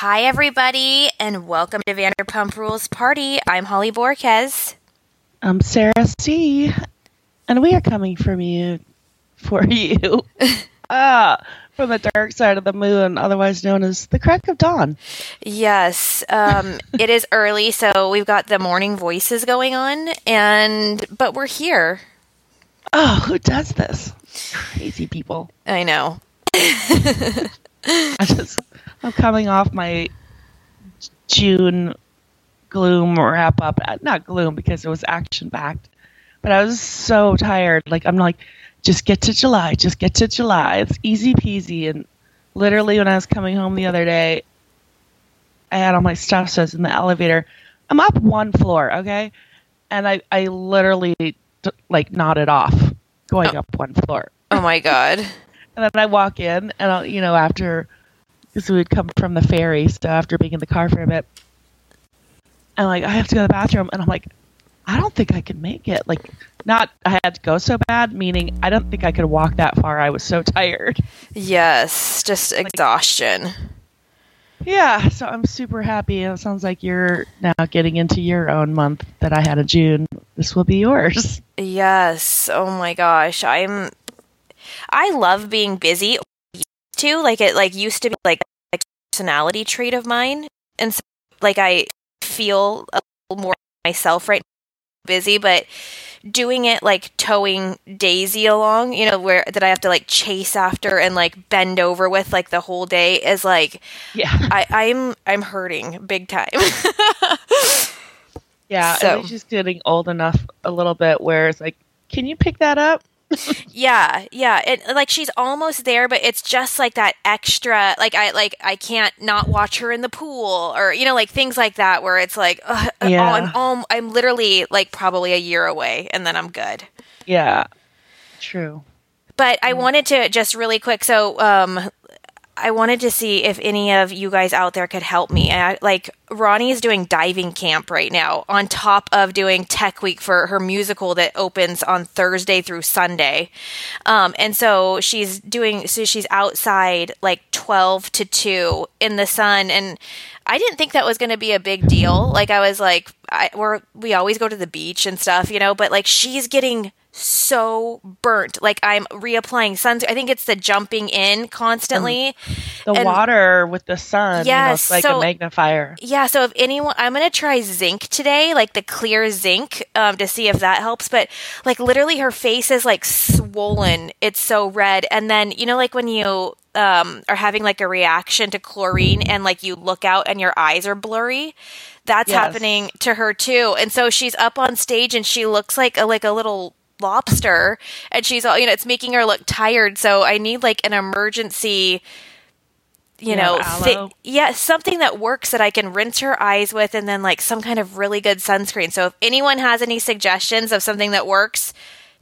Hi, everybody, and welcome to Vanderpump Rules Party. I'm Holly Borquez. I'm Sarah C. And we are coming from you, for you, ah, from the dark side of the moon, otherwise known as the crack of dawn. Yes, um, it is early, so we've got the morning voices going on, and but we're here. Oh, who does this? Crazy people. I know. I just, I'm coming off my June gloom wrap up. Uh, Not gloom because it was action packed, but I was so tired. Like I'm like, just get to July, just get to July. It's easy peasy. And literally, when I was coming home the other day, I had all my stuff. So I was in the elevator. I'm up one floor, okay, and I I literally like nodded off going up one floor. Oh my god. And then I walk in, and I'll, you know, after, because we would come from the ferry, so after being in the car for a bit, and like I have to go to the bathroom, and I'm like, I don't think I can make it. Like, not I had to go so bad, meaning I don't think I could walk that far. I was so tired. Yes, just exhaustion. Yeah, so I'm super happy. It sounds like you're now getting into your own month that I had in June. This will be yours. Yes. Oh my gosh. I'm I love being busy too. Like it like used to be like a personality trait of mine. And so like I feel a little more myself right now, busy, but doing it like towing Daisy along, you know, where that I have to like chase after and like bend over with like the whole day is like Yeah. I, I'm I'm hurting big time. Yeah. So- And she's getting old enough a little bit where it's like, can you pick that up? Yeah, yeah. It like she's almost there, but it's just like that extra. Like I like I can't not watch her in the pool, or you know, like things like that, where it's like, ugh, oh, Yeah. I'm um, I'm literally like probably a year away, and then I'm good. Yeah. True. But I wanted to just really quick. So, um, I wanted to see if any of you guys out there could help me. I, like Ronnie is doing diving camp right now, on top of doing Tech Week for her musical that opens on Thursday through Sunday. Um, and so she's doing. So she's outside like twelve to two in the sun, and I didn't think that was going to be a big deal. Like I was like, I, we're we always go to the beach and stuff, you know. But like she's getting so burnt. Like I'm reapplying sunscreen. I think it's the jumping in constantly. The And- water with the sun, you know, it's like so- a magnifier. Yeah, so if anyone, I'm gonna try zinc today, like the clear zinc, um, to see if that helps. But like literally, her face is like swollen. It's so red, and then you know, like when you um are having like a reaction to chlorine, and like you look out and your eyes are blurry. That's Yes. happening to her too, and so she's up on stage and she looks like a like a little lobster, and she's all you know. It's making her look tired. So I need like an emergency you Yeah, know, thi- yeah, something that works that I can rinse her eyes with, and then like some kind of really good sunscreen. So if anyone has any suggestions of something that works,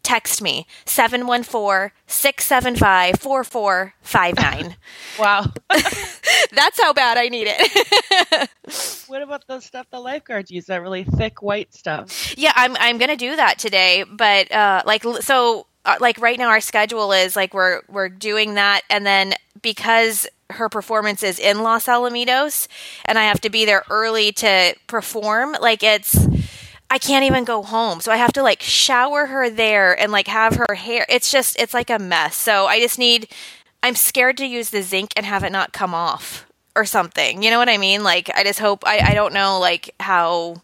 text me 714 675 4459. Wow. That's how bad I need it. what about the stuff the lifeguards use? That really thick white stuff. yeah, I'm I'm gonna do that today, but uh, like so. Uh, like right now, our schedule is like we're we're doing that, and then because her performance is in Los Alamitos, and I have to be there early to perform. Like it's, I can't even go home, so I have to like shower her there and like have her hair. It's just it's like a mess. So I just need. I'm scared to use the zinc and have it not come off or something. You know what I mean? Like I just hope I I don't know like how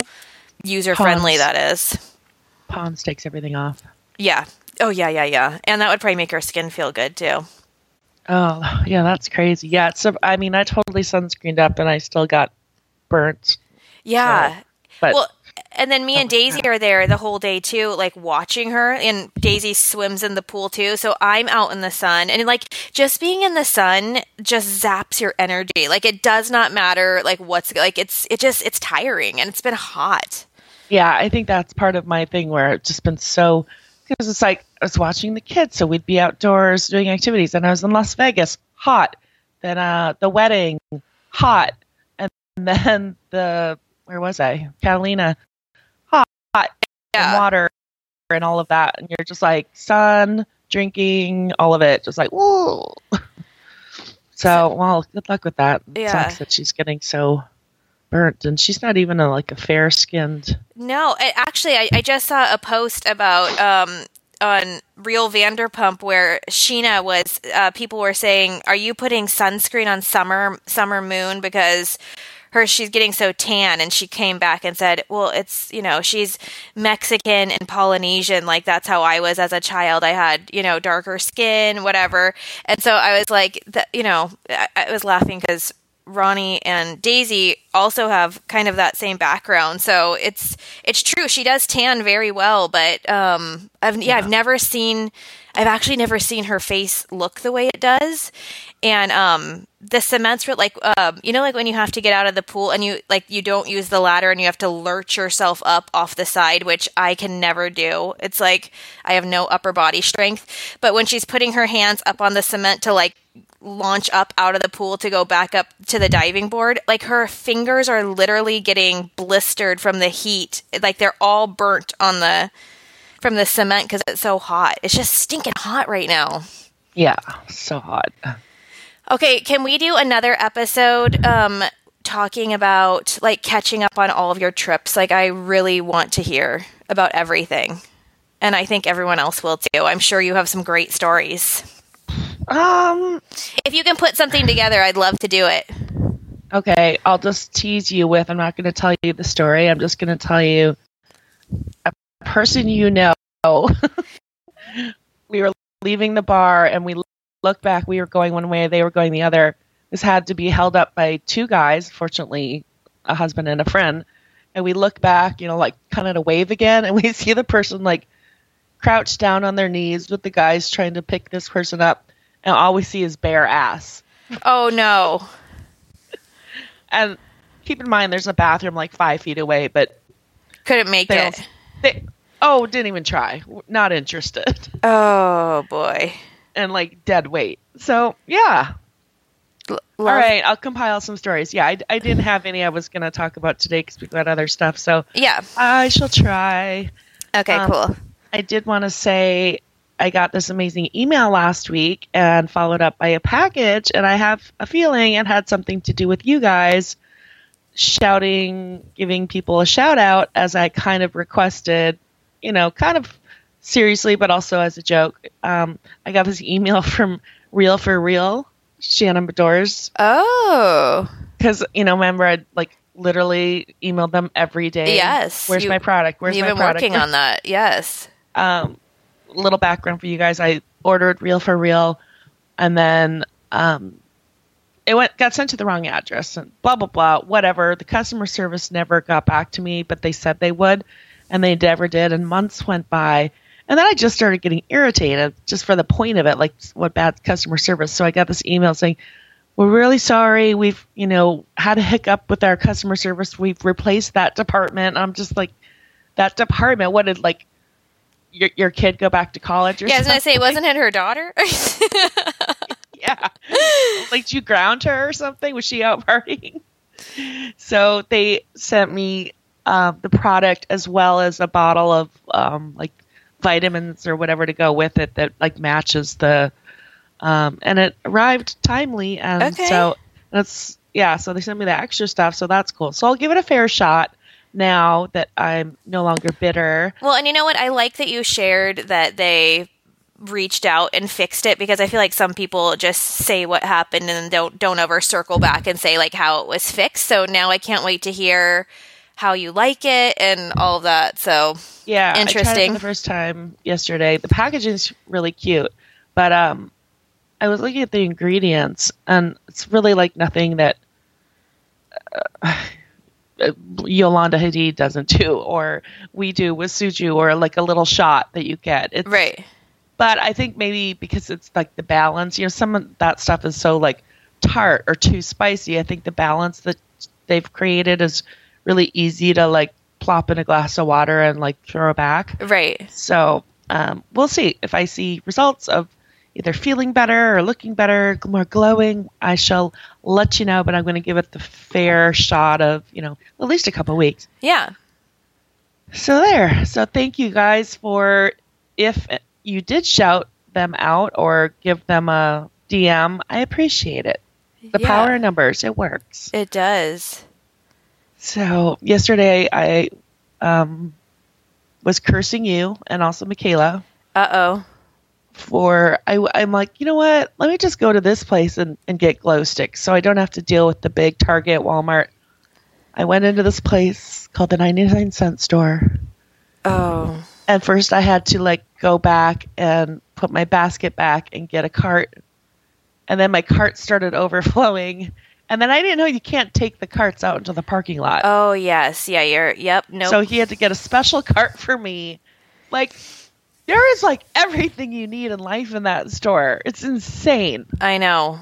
user friendly that is. Pond's takes everything off. Yeah. Oh yeah, yeah, yeah. And that would probably make her skin feel good too. Oh, yeah, that's crazy. Yeah, so I mean, I totally sunscreened up and I still got burnt. Yeah. But well, and then me and Daisy are there the whole day too, like watching her. And Daisy swims in the pool too, so I'm out in the sun, and like just being in the sun just zaps your energy. Like it does not matter like what's like it's it just it's tiring, and it's been hot. yeah, I think that's part of my thing where it's just been so because it's like I was watching the kids, so we'd be outdoors doing activities, and I was in Las Vegas, hot. Then uh, the wedding, hot, and then the where was I? Catalina, hot, and Yeah. water, and all of that, and you're just like sun, drinking, all of it, just like whoa. So, well, good luck with that. It Yeah. Sucks that she's getting so burnt, and she's not even a, like a fair skinned. No, it, actually, I, I just saw a post about um, on Real Vanderpump where Scheana was. Uh, people were saying, "Are you putting sunscreen on Summer Summer Moon because?" Her, she's getting so tan, and she came back and said, "Well, it's you know, she's Mexican and Polynesian, like that's how I was as a child. I had you know darker skin, whatever." And so I was like, that, you know, I, I was laughing because Ronnie and Daisy also have kind of that same background. So it's it's true. She does tan very well, but um I've yeah, I've never seen I've actually never seen her face look the way it does. And um the cements were like um you know like when you have to get out of the pool and you like you don't use the ladder and you have to lurch yourself up off the side, which I can never do. It's like I have no upper body strength. But when she's putting her hands up on the cement to like launch up out of the pool to go back up to the diving board, like her fingers are literally getting blistered from the heat. Like they're all burnt on the from the cement because it's so hot. It's just stinking hot right now. Yeah, so hot. Okay, can we do another episode um talking about like catching up on all of your trips? Like I really want to hear about everything. And I think everyone else will too. I'm sure you have some great stories. Um. If you can put something together, I'd love to do it. Okay, I'll just tease you with. I'm not going to tell you the story. I'm just going to tell you person you know. we were leaving the bar and we looked back. We were going one way, they were going the other. This had to be held up by two guys, fortunately, a husband and a friend. And we look back, you know, like kind of to wave again, and we see the person like crouched down on their knees with the guys trying to pick this person up, and all we see is bare ass. Oh no. And keep in mind, there's a bathroom like five feet away, but Couldn't make it. They oh, didn't even try. Not interested. Oh boy. and like dead weight. So yeah. L- All right, I'll compile some stories. Yeah, I, I didn't have any I was going to talk about today because we've got other stuff. So Yeah. I shall try. Okay, Um, cool. I did want to say I got this amazing email last week and followed up by a package, and I have a feeling it had something to do with you guys shouting, giving people a shout out as I kind of requested, you know, kind of seriously, but also as a joke. Um, I got this email from Real for Real, Shannon Beador's, Oh. because, you know, remember I'd like literally emailed them every day. Yes, Where's you- my product? Where's You've my been product? working on that. Yes. um, little background for you guys. I ordered Real for Real, and then um, it went got sent to the wrong address, and blah blah blah. Whatever. The customer service never got back to me, but they said they would, and they never did. And months went by, and then I just started getting irritated just for the point of it, like what bad customer service. So I got this email saying. We're really sorry. We've, you know, had a hiccup with our customer service. We've replaced that department. I'm just like, that department. What did like your your kid go back to college or something? Yeah, I was gonna something? say, wasn't it her daughter? yeah. like did you ground her or something? Was she out partying? So they sent me uh, the product as well as a bottle of um, like vitamins or whatever to go with it that like matches the um, and it arrived timely and Okay. so that's yeah so they sent me the extra stuff so that's cool so I'll give it a fair shot now that I'm no longer bitter well, and you know what? I like that you shared that they reached out and fixed it because I feel like some people just say what happened and don't don't ever circle back and say like how it was fixed. So now I can't wait to hear how you like it and all of that. So Yeah, I tried it Interesting. for the first time yesterday. The packaging's really cute, but um, I was looking at the ingredients, and it's really like nothing that uh, Yolanda Hadid doesn't do, or we do with Suja, or like a little shot that you get. It's, right. But I think maybe because it's like the balance, you know, some of that stuff is so like tart or too spicy. I think the balance that they've created is really easy to like plop in a glass of water and like throw back. Right. So um, we'll see if I see results of either feeling better or looking better, more glowing. I shall let you know, but I'm going to give it the fair shot of you know at least a couple weeks. Yeah. So there. So thank you guys for if you did shout them out or give them a DM. I appreciate it. The Yeah. power of numbers, it works. It does. So yesterday I um, was cursing you and also Michaela Uh oh. for I, I'm like, you know what? Let me just go to this place and, and get glow sticks so I don't have to deal with the big Target, Walmart. I went into this place called the 99 cent store. Oh. And first I had to like go back and put my basket back and get a cart. And then my cart started overflowing. And then I didn't know you can't take the carts out into the parking lot. Oh yes. Yeah. You're. Yep. No. So he had to get a special cart for me. Like, there is like everything you need in life in that store. It's insane. I know.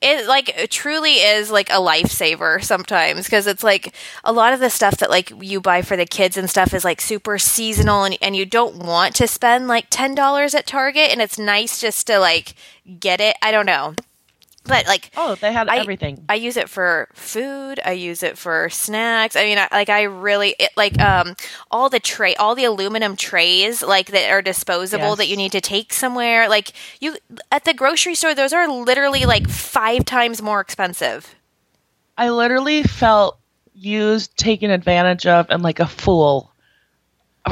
It like truly is like a lifesaver sometimes because it's like a lot of the stuff that like you buy for the kids and stuff is like super seasonal and, and you don't want to spend like $10 at Target and it's nice just to like get it. I don't know. But like Oh, they have I- everything. I use it for food. I use it for snacks. I mean, I, like I really it, like um all the tray, all the aluminum trays like that are disposable Yes. that you need to take somewhere. Like you at the grocery store, those are literally like five times more expensive. I literally felt used, taken advantage of, and like a fool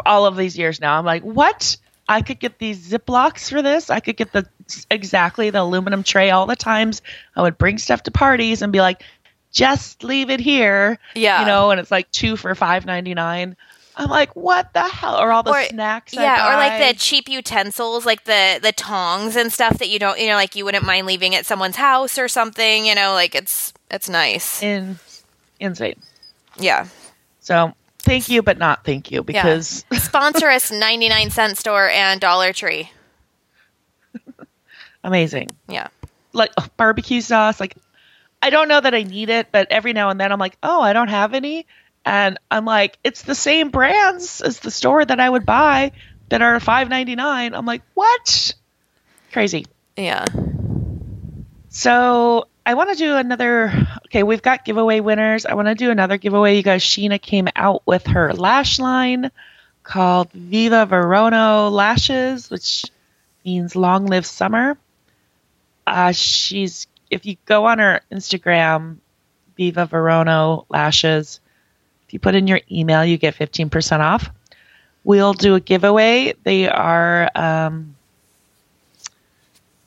all of these years now. I'm like, what? I could get these Ziplocs for this. I could get the exactly the aluminum tray all the times. I would bring stuff to parties and be like, just leave it here. Yeah. You know, and it's like two for five ninety nine. I'm like, what the hell? Or all the Or- snacks. I yeah, or like the cheap utensils, like the the tongs and stuff that you don't, you know, like you wouldn't mind leaving at someone's house or something. You know, like it's it's nice. in insane. Yeah. So thank you, but not thank you because Sponsor us 99 cent store and Dollar Tree. amazing. Yeah. Like ugh, barbecue sauce. Like I don't know that I need it, but every now and then I'm like, oh, I don't have any, and I'm like, it's the same brands as the store that I would buy that are five ninety nine. I'm like, what? Crazy. Yeah. So I want to do another. Okay, we've got giveaway winners. I want to do another giveaway. You guys, Scheana came out with her lash line called Viva Verano Lashes, which means long live summer. Uh, she's if you go on her Instagram, Viva Verano Lashes. If you put in your email, you get fifteen percent off. We'll do a giveaway. They are. Um,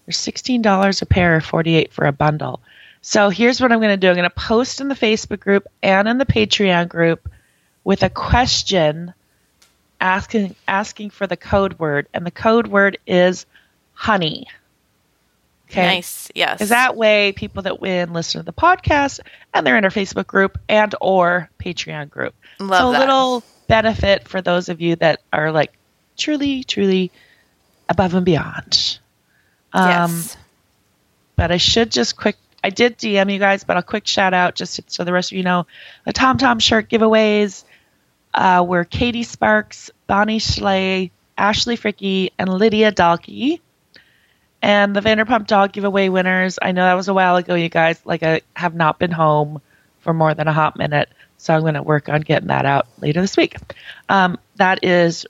they're sixteen dollars a pair, or forty eight for a bundle. So here's what I'm going to do. I'm going to post in the Facebook group and in the Patreon group with a question asking asking for the code word, and the code word is honey. Okay. Nice. Yes. Because that way, people that win listen to the podcast, and they're in our Facebook group and or Patreon group. Love so a that. little benefit for those of you that are like truly, truly above and beyond. Um, yes. but I should just quick. I did DM you guys, but a quick shout out just so the rest of you know the Tom Tom shirt giveaways uh, were Katie Sparks, Bonnie Schley, Ashley Fricky, and Lydia Dalkey. And the Vanderpump Dog giveaway winners. I know that was a while ago, you guys. Like I have not been home for more than a hot minute, so I'm going to work on getting that out later this week. Um, that is,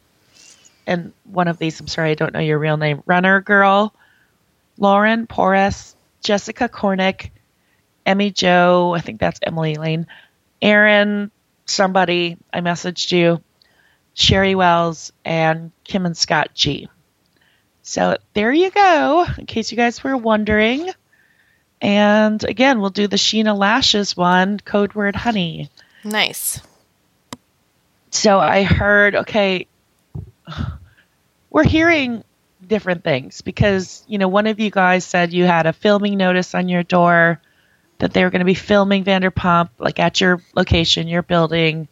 and one of these. I'm sorry, I don't know your real name. Runner Girl. Lauren Porras, Jessica Cornick, Emmy Joe, I think that's Emily Lane, Aaron, somebody, I messaged you, Sherry Wells, and Kim and Scott G. So there you go, in case you guys were wondering. And again, we'll do the Scheana Lashes one, code word honey. Nice. So I heard, okay, we're hearing different things because, you know, one of you guys said you had a filming notice on your door that they were going to be filming Vanderpump, like at your location, your building,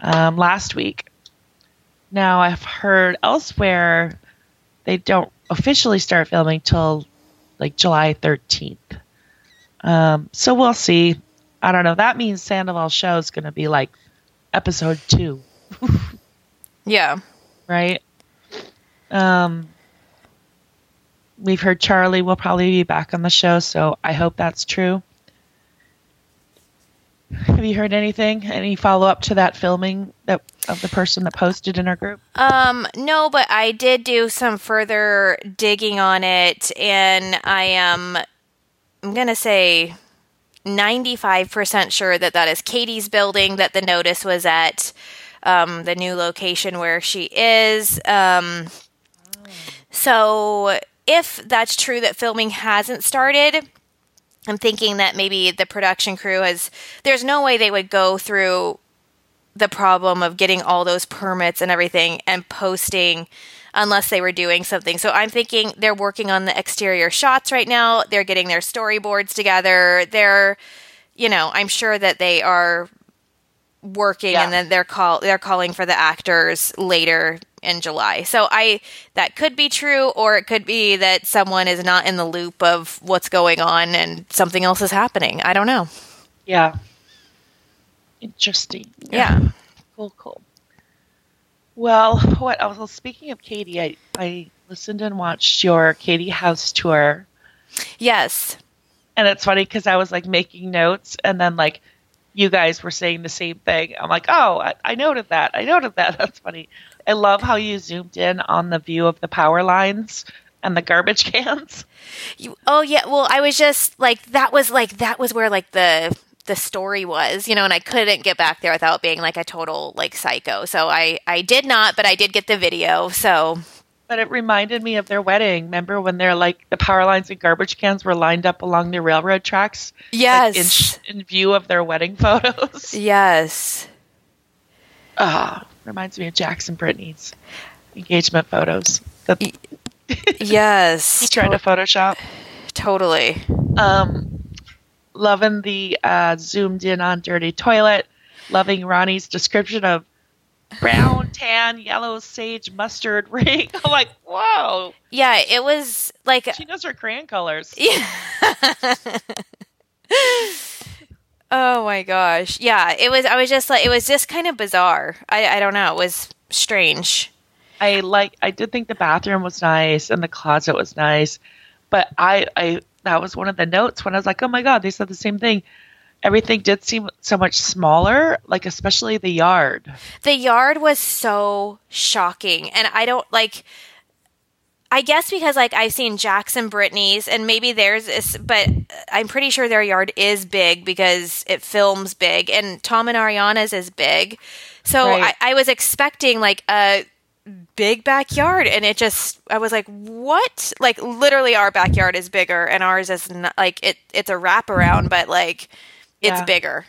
um, last week. Now I've heard elsewhere they don't officially start filming till like July 13th. Um, so we'll see. I don't know. That means Sandoval's show is going to be like episode two, Yeah. right? Um, we've heard Charlie will probably be back on the show, so I hope that's true. Have you heard anything? Any follow up to that filming that of the person that posted in our group? Um, no, but I did do some further digging on it, and I am. I'm going to say 95% sure that that is Katie's building that the notice was at, um, the new location where she is. Um, so if that's true that filming hasn't started, I'm thinking that maybe the production crew has, there's no way they would go through the problem of getting all those permits and everything and posting unless they were doing something. So I'm thinking they're working on the exterior shots right now. They're getting their storyboards together. They're, you know, I'm sure that they are working Yeah. and then they're call they're calling for the actors later in July. So I that could be true or it could be that someone is not in the loop of what's going on and something else is happening. I don't know. Yeah. Interesting. Yeah. Cool, cool. Well, what else? Well, speaking of Katie, I, I listened and watched your Katie House tour. Yes. And it's funny because I was like making notes and then like you guys were saying the same thing. I'm like, oh, I, I noted that. I noted that. That's funny. I love how you zoomed in on the view of the power lines and the garbage cans. You, oh yeah, well I was just like that was like that was where like the the story was, you know, and I couldn't get back there without being like a total like psycho. So I I did not, but I did get the video. So But it reminded me of their wedding. Remember when they're like the power lines and garbage cans were lined up along the railroad tracks? like, yes. in, in view of their wedding photos. yes. Ah, reminds me of Jax and Brittany's engagement photos that Yes. he tried to Photoshop. totally. Um, loving the uh, zoomed in on dirty toilet. Loving Ronnie's description of brown, tan, yellow, sage, mustard ring. I'm like, whoa, Yeah, it was like she knows her crayon colors. Yeah. Oh my gosh. Yeah, it was I was just like it was just kind of bizarre. I I don't know, it was strange. I like. I did think the bathroom was nice and the closet was nice, but I, I that was one of the notes when I was like, oh my god, they said the same thing. Everything did seem so much smaller, like especially the yard. The yard was so shocking and I don't like I guess because like I've seen Jax and Brittany's and maybe theirs is but I'm pretty sure their yard is big because it films big and Tom and Ariana's is big. So Right. I, I was expecting like a big backyard and it just I was like, what? Like literally our backyard is bigger and ours is not like it it's a wraparound, but like it's Yeah. bigger.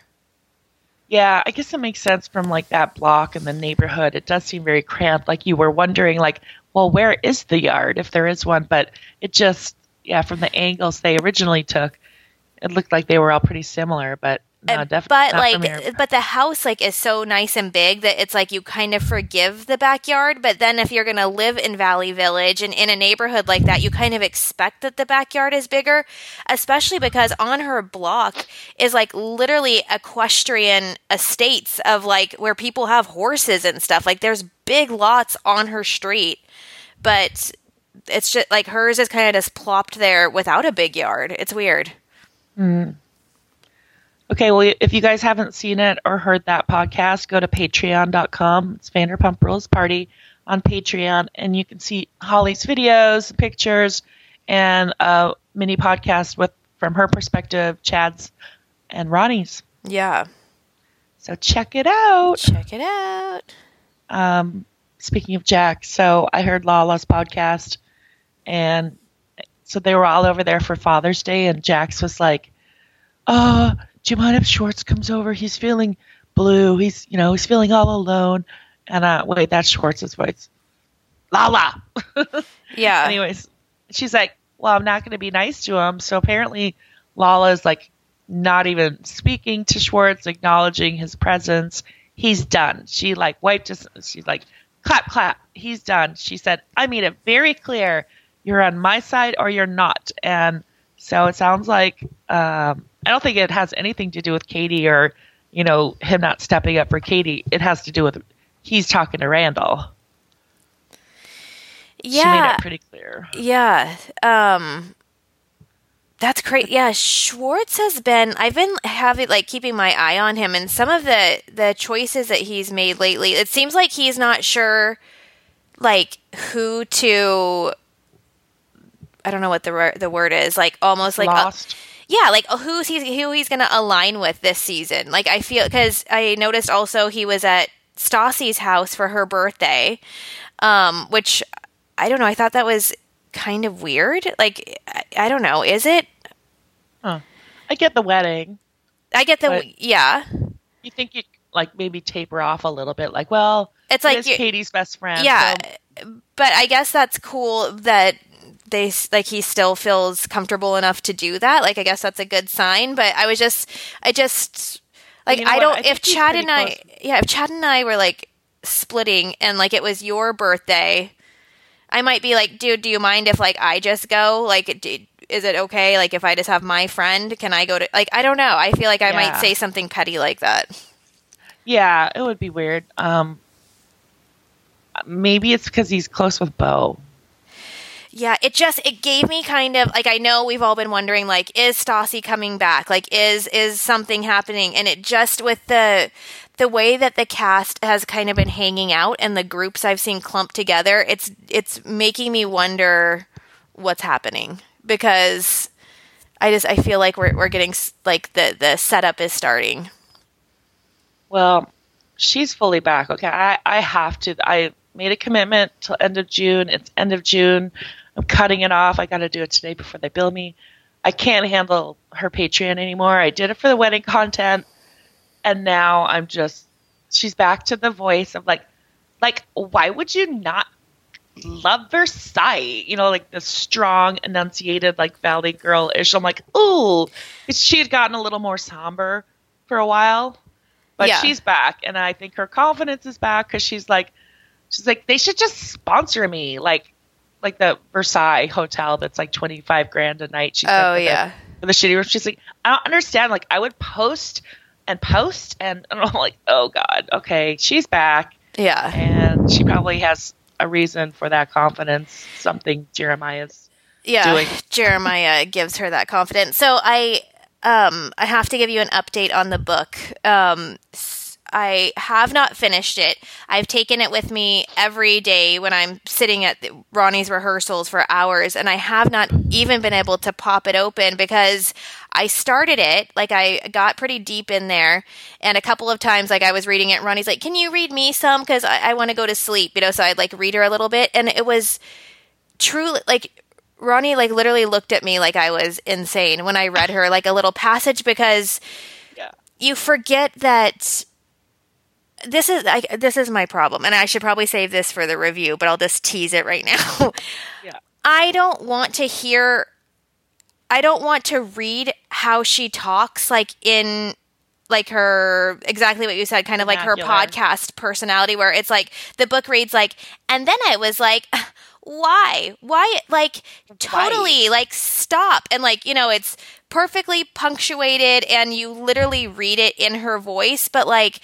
Yeah, I guess it makes sense from like that block and the neighborhood. It does seem very cramped. Like you were wondering, like, well, where is the yard if there is one? But it just, yeah, from the angles they originally took, it looked like they were all pretty similar. But no, definitely. but like here. but the house like is so nice and big that it's like you kind of forgive the backyard but then if you're going to live in valley village and in a neighborhood like that you kind of expect that the backyard is bigger especially because on her block is like literally equestrian estates of like where people have horses and stuff like there's big lots on her street but it's just like hers is kind of just plopped there without a big yard it's weird Okay, well, if you guys haven't seen it or heard that podcast, go to patreon.com. It's Vanderpump Rules Party on Patreon, and you can see Holly's videos, pictures, and a mini podcast with from her perspective, Chad's and Ronnie's. yeah So check it out. check it out Um, speaking of Jax, so I heard Lala's podcast, and so they were all over there for Father's Day, and Jax was like, "Uh, do you mind if Schwartz comes over? He's feeling blue. He's, you know, he's feeling all alone." And uh, wait, that's Schwartz's voice. Lala. yeah Anyways, she's like, "Well, I'm not going to be nice to him." So apparently, Lala is like not even speaking to Schwartz, acknowledging his presence. He's done. She like wiped his. She's like, "Clap, clap. He's done." She said, "I made it very clear. You're on my side or you're not." And so it sounds like um, I don't think it has anything to do with Katie or you know him not stepping up for Katie. It has to do with he's talking to Randall. She made yeah it pretty clear. Yeah. Um that's great. Yeah, Schwartz has been I've been having like keeping my eye on him and some of the the choices that he's made lately. It seems like he's not sure like who to I don't know what the the word is. Like almost like uh, Lost. Yeah, like who's he who he's going to align with this season. Like I feel because I noticed also he was at Stassi's house for her birthday, um, which I don't know. I thought that was kind of weird. Like I, I don't know. Is it? Huh. I get the wedding. I get the yeah. You think you like maybe taper off a little bit, like, well, It's like Katie's best friend. yeah, so- but I guess that's cool that they like he still feels comfortable enough to do that. Like I guess that's a good sign. But I was just, I just like You know I don't. I if Chad and I, close. yeah, if Chad and I were like splitting and like it was your birthday, I might be like, dude, do you mind if like I just go? Like, d is it okay? Like if I just have my friend, can I go to? Like I don't know. I feel like I might say something petty like that. yeah, it would be weird. Um, maybe it's because he's close with Beau. Yeah, it just it gave me kind of like I know we've all been wondering like is Stassi coming back? Like is is something happening? And it just with the the way that the cast has kind of been hanging out and the groups I've seen clumped together, it's it's making me wonder what's happening because I just I feel like we're we're getting like the the setup is starting. Well, she's fully back. Okay, I, I have to. I made a commitment till end of June. It's end of June. I'm cutting it off. I got to do it today before they bill me. I can't handle her Patreon anymore. I did it for the wedding content, and now I'm just. She's back to the voice of like, like why would you not love Versailles? You know, like the strong, enunciated, like valley girl ish. I'm like, ooh, she had gotten a little more somber for a while but Yeah. she's back and i think her confidence is back because she's like she's like they should just sponsor me like like the versailles hotel that's like 25 grand a night she said Oh the- yeah. for the shitty room she's like i don't understand like i would post and post and, and i'm like oh god okay she's back Yeah. and she probably has a reason for that confidence something jeremiah's yeah doing. jeremiah gives her that confidence so i um i have to give you an update on the book um i have not finished it i've taken it with me every day when i'm sitting at the- ronnie's rehearsals for hours and i have not even been able to pop it open because I started it, like I got pretty deep in there, and a couple of times, like I was reading it, Ronnie's like, "Can you read me some? Because I, I want to go to sleep," you know. So I'd like read her a little bit, and it was truly like Ronnie like literally looked at me like I was insane when I read her like a little passage because Yeah. you forget that this is I, this is my problem and I should probably save this for the review but I'll just tease it right now. Yeah. I don't want to hear I don't want to read how she talks like in like her exactly what you said kind of like her podcast personality where it's like the book reads like and then I was like why why like totally like stop and like you know it's perfectly punctuated and you literally read it in her voice but like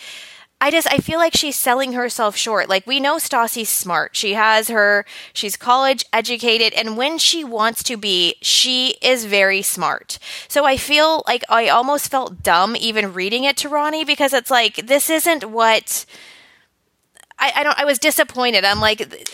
I just I feel like she's selling herself short. Like we know Stassi's smart. She has her she's college educated and when she wants to be, she is very smart. So I feel like I almost felt dumb even reading it to Ronnie because it's like this isn't what I, I don't I was disappointed. I'm like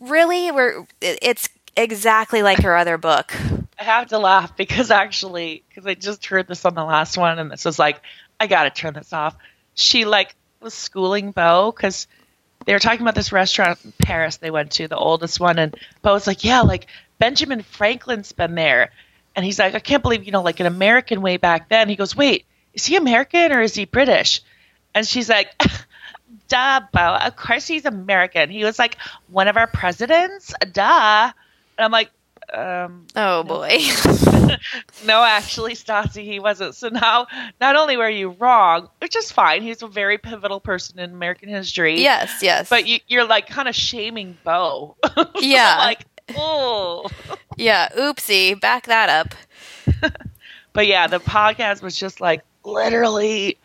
really we're it's exactly like her other book. I have to laugh because actually, because I just heard this on the last one, and this was like, I gotta turn this off. She like was schooling Beau because they were talking about this restaurant in Paris they went to, the oldest one, and Beau was like, yeah, like Benjamin Franklin's been there, and he's like, I can't believe you know, like an American way back then. He goes, wait, is he American or is he British? And she's like. Duh, Beau. Of course he's American. He was like one of our presidents. Duh. And I'm like, um, Oh boy. no, actually, Stassi, he wasn't. So now, not only were you wrong, which is fine, he's a very pivotal person in American history. yes, yes. But you, you're like kind of shaming Beau. Yeah. like, oh. yeah, oopsie, back that up. But yeah, the podcast was just like literally.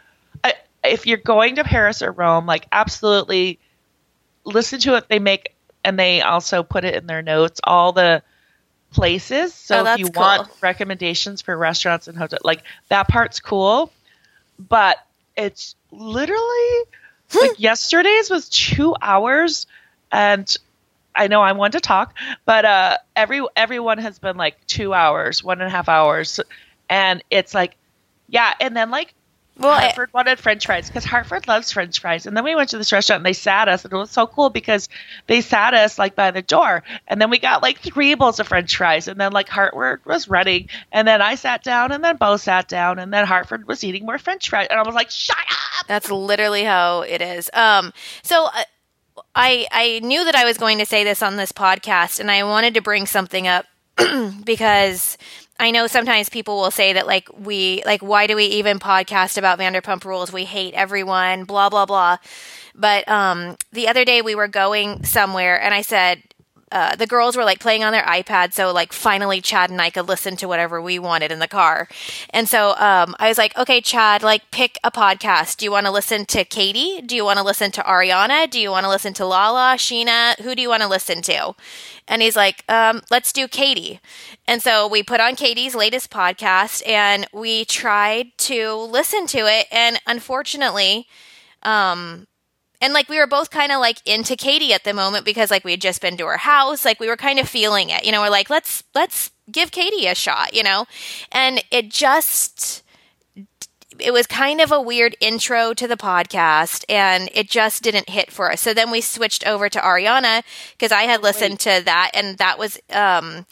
I, if you're going to Paris or Rome, like absolutely listen to it. They make and they also put it in their notes all the places. So Oh, if you cool. want recommendations for restaurants and hotels, like that part's cool. But it's literally like yesterday's was two hours, and I know I want to talk, but uh, every everyone has been like two hours, one and a half hours, and it's like, yeah, and then like Well, I- Hartford wanted French fries because Hartford loves French fries. And then we went to this restaurant and they sat us, and it was so cool because they sat us like by the door, and then we got like three bowls of French fries, and then like Hartford was running, and then I sat down, and then Beau sat down, and then Hartford was eating more French fries, and I was like, shut up. That's literally how it is. Um, so uh, I I knew that I was going to say this on this podcast, and I wanted to bring something up because I know sometimes people will say that like we like why do we even podcast about Vanderpump Rules? We hate everyone, blah blah blah. But um, the other day we were going somewhere, and I said. Uh, the girls were like playing on their iPad, so like finally Chad and I could listen to whatever we wanted in the car. And so um, I was like, okay, Chad, like pick a podcast. Do you want to listen to Katie? Do you want to listen to Ariana? Do you want to listen to Lala, Scheana? Who do you want to listen to? And he's like, um, let's do Katie. And so we put on Katie's latest podcast and we tried to listen to it. And unfortunately, um, and like we were both kind of like into Katie at the moment because like we had just been to her house, like we were kind of feeling it, you know. We're like, let's let's give Katie a shot, you know, and it just it was kind of a weird intro to the podcast and it just didn't hit for us. So then we switched over to Ariana because I had listened to that and that was um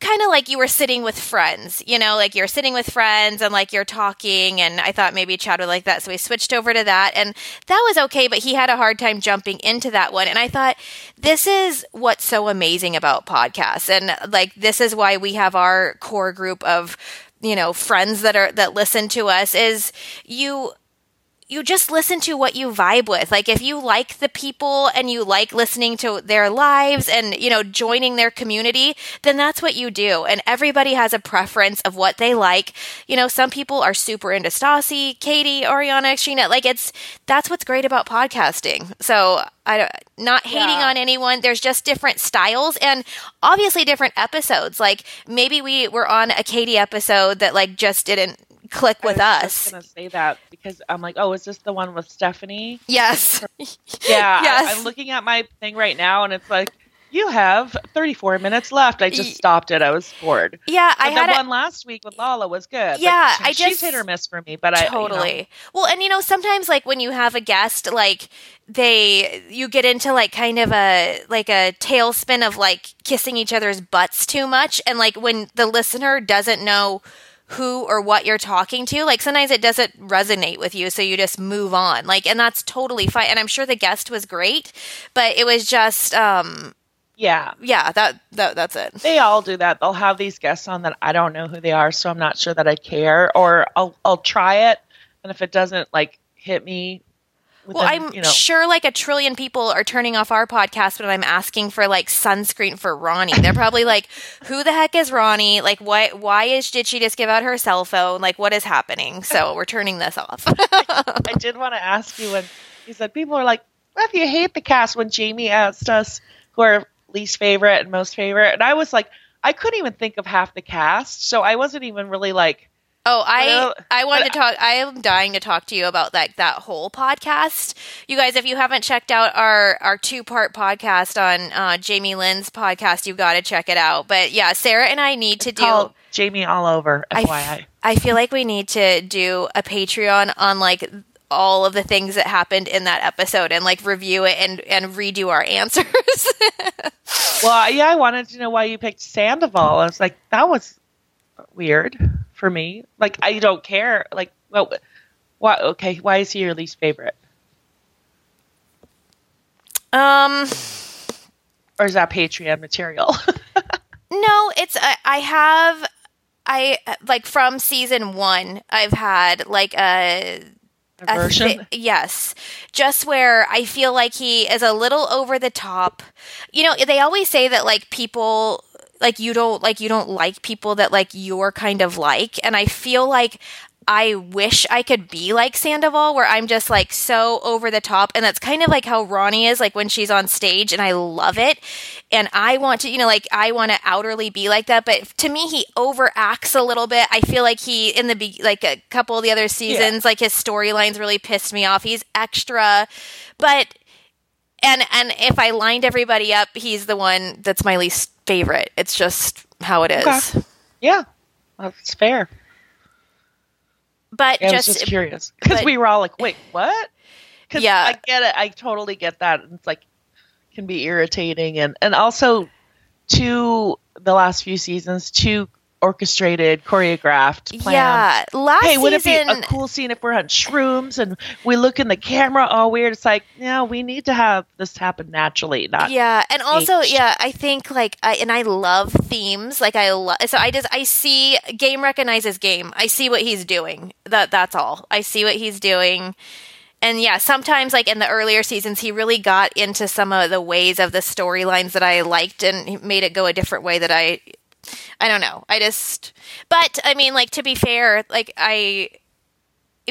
kind of like you were sitting with friends, you know, like you're sitting with friends and like you're talking. And I thought maybe Chad would like that. So we switched over to that. And that was okay, but he had a hard time jumping into that one. And I thought, this is what's so amazing about podcasts. And like, this is why we have our core group of, you know, friends that are, that listen to us is you, you just listen to what you vibe with. Like if you like the people and you like listening to their lives and, you know, joining their community, then that's what you do. And everybody has a preference of what they like. You know, some people are super into Stassi, Katie, Ariana, Scheana. Like it's, that's what's great about podcasting. So I don't, not hating Yeah. on anyone. There's just different styles and obviously different episodes. Like maybe we were on a Katie episode that like just didn't click with I was us. just gonna say that because I'm like, oh, is this the one with Stephanie? Yes. Yeah, Yes. I, am looking at my thing right now, and it's like you have 34 minutes left. I just stopped it. I was bored. Yeah, But I the had a, one last week with Lala was good. Yeah, Like, I she's just- hit or miss for me, but I you know, totally. Well, and you know, sometimes like when you have a guest, like they you get into like kind of a like a tailspin of like kissing each other's butts too much, and like when the listener doesn't know who or what you're talking to like sometimes it doesn't resonate with you so you just move on. Like and that's totally fine and i'm sure the guest was great but it was just um yeah, yeah that, that that's it. They all do that. They'll have these guests on that I don't know who they are, so I'm not sure that I care, or I'll I'll try it, and if it doesn't like hit me, Well, I'm you know, sure like a trillion people are turning off our podcast when I'm asking for like sunscreen for Ronnie. They're probably like, "Who the heck is Ronnie? Like, what? Why is did she just give out her cell phone? Like, what is happening?" So we're turning this off. I did want to ask you when he said people are like, "Well, if you hate the cast," when Jamie asked us who are least favorite and most favorite, and I was like, I couldn't even think of half the cast, so I wasn't even really like, oh, I I but- to talk. I am dying to talk to you about like that whole podcast. You guys, if you haven't checked out our our two part podcast on uh, Jamie Lynn's podcast, you've got to check it out. But yeah, Sarah and I need to do. Jamie all over. I FYI. f- I feel like we need to do a Patreon on like all of the things that happened in that episode and like review it and and redo our answers. well, yeah, I wanted to know why you picked Sandoval. I was like, that was weird for me. Like, I don't care. Like, well, why? Okay, why is he your least favorite? um Or is that Patreon material? no, it's I, I have I like from season 1 I've had like a Aversion? yes. Just where I feel like he is a little over the top. You know, they always say that like people like you don't like you don't like people that like you're kind of like. And I feel like I wish I could be like Sandoval where I'm just like so over the top. And that's kind of like how Ronnie is like when she's on stage and I love it. And I want to you know like I want to outerly be like that. But to me he overacts a little bit. I feel like he in the be- like a couple of the other seasons like his storylines really pissed me off. He's extra. But and and if I lined everybody up he's the one that's my least favorite it's just how it is Okay. yeah, that's fair. but Yeah, just, just curious because we were all like, "Wait, what?" 'Cause Yeah. I get it. I totally get that. It's like can be irritating, and and also to the last few seasons, too orchestrated, choreographed, planned. yeah. Last Hey, would it be season, a cool scene if we're on shrooms and we look in the camera all weird? It's like, no, we need to have this happen naturally, not yeah and also yeah i think like I, and i love themes like i love so i just i see game recognizes game i see what he's doing that that's all i see what he's doing and yeah sometimes like in the earlier seasons he really got into some of the ways of the storylines that i liked and he made it go a different way that i i don't know i just but i mean like to be fair like i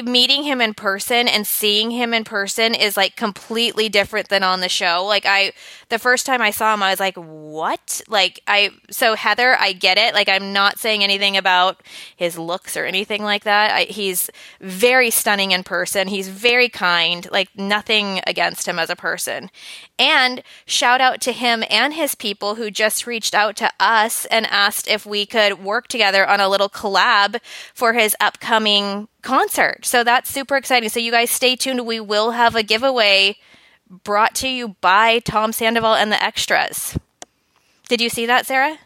meeting him in person and seeing him in person is like completely different than on the show. Like I the first time I saw him I was like, "What?" Like I so Heather, I get it. Like I'm not saying anything about his looks or anything like that. I, he's very stunning in person. He's very kind. Like nothing against him as a person. And shout out to him and his people who just reached out to us and asked if we could work together on a little collab for his upcoming concert. So that's super exciting. So you guys stay tuned. We will have a giveaway brought to you by Tom Sandoval and the extras. Did you see that, Sarah?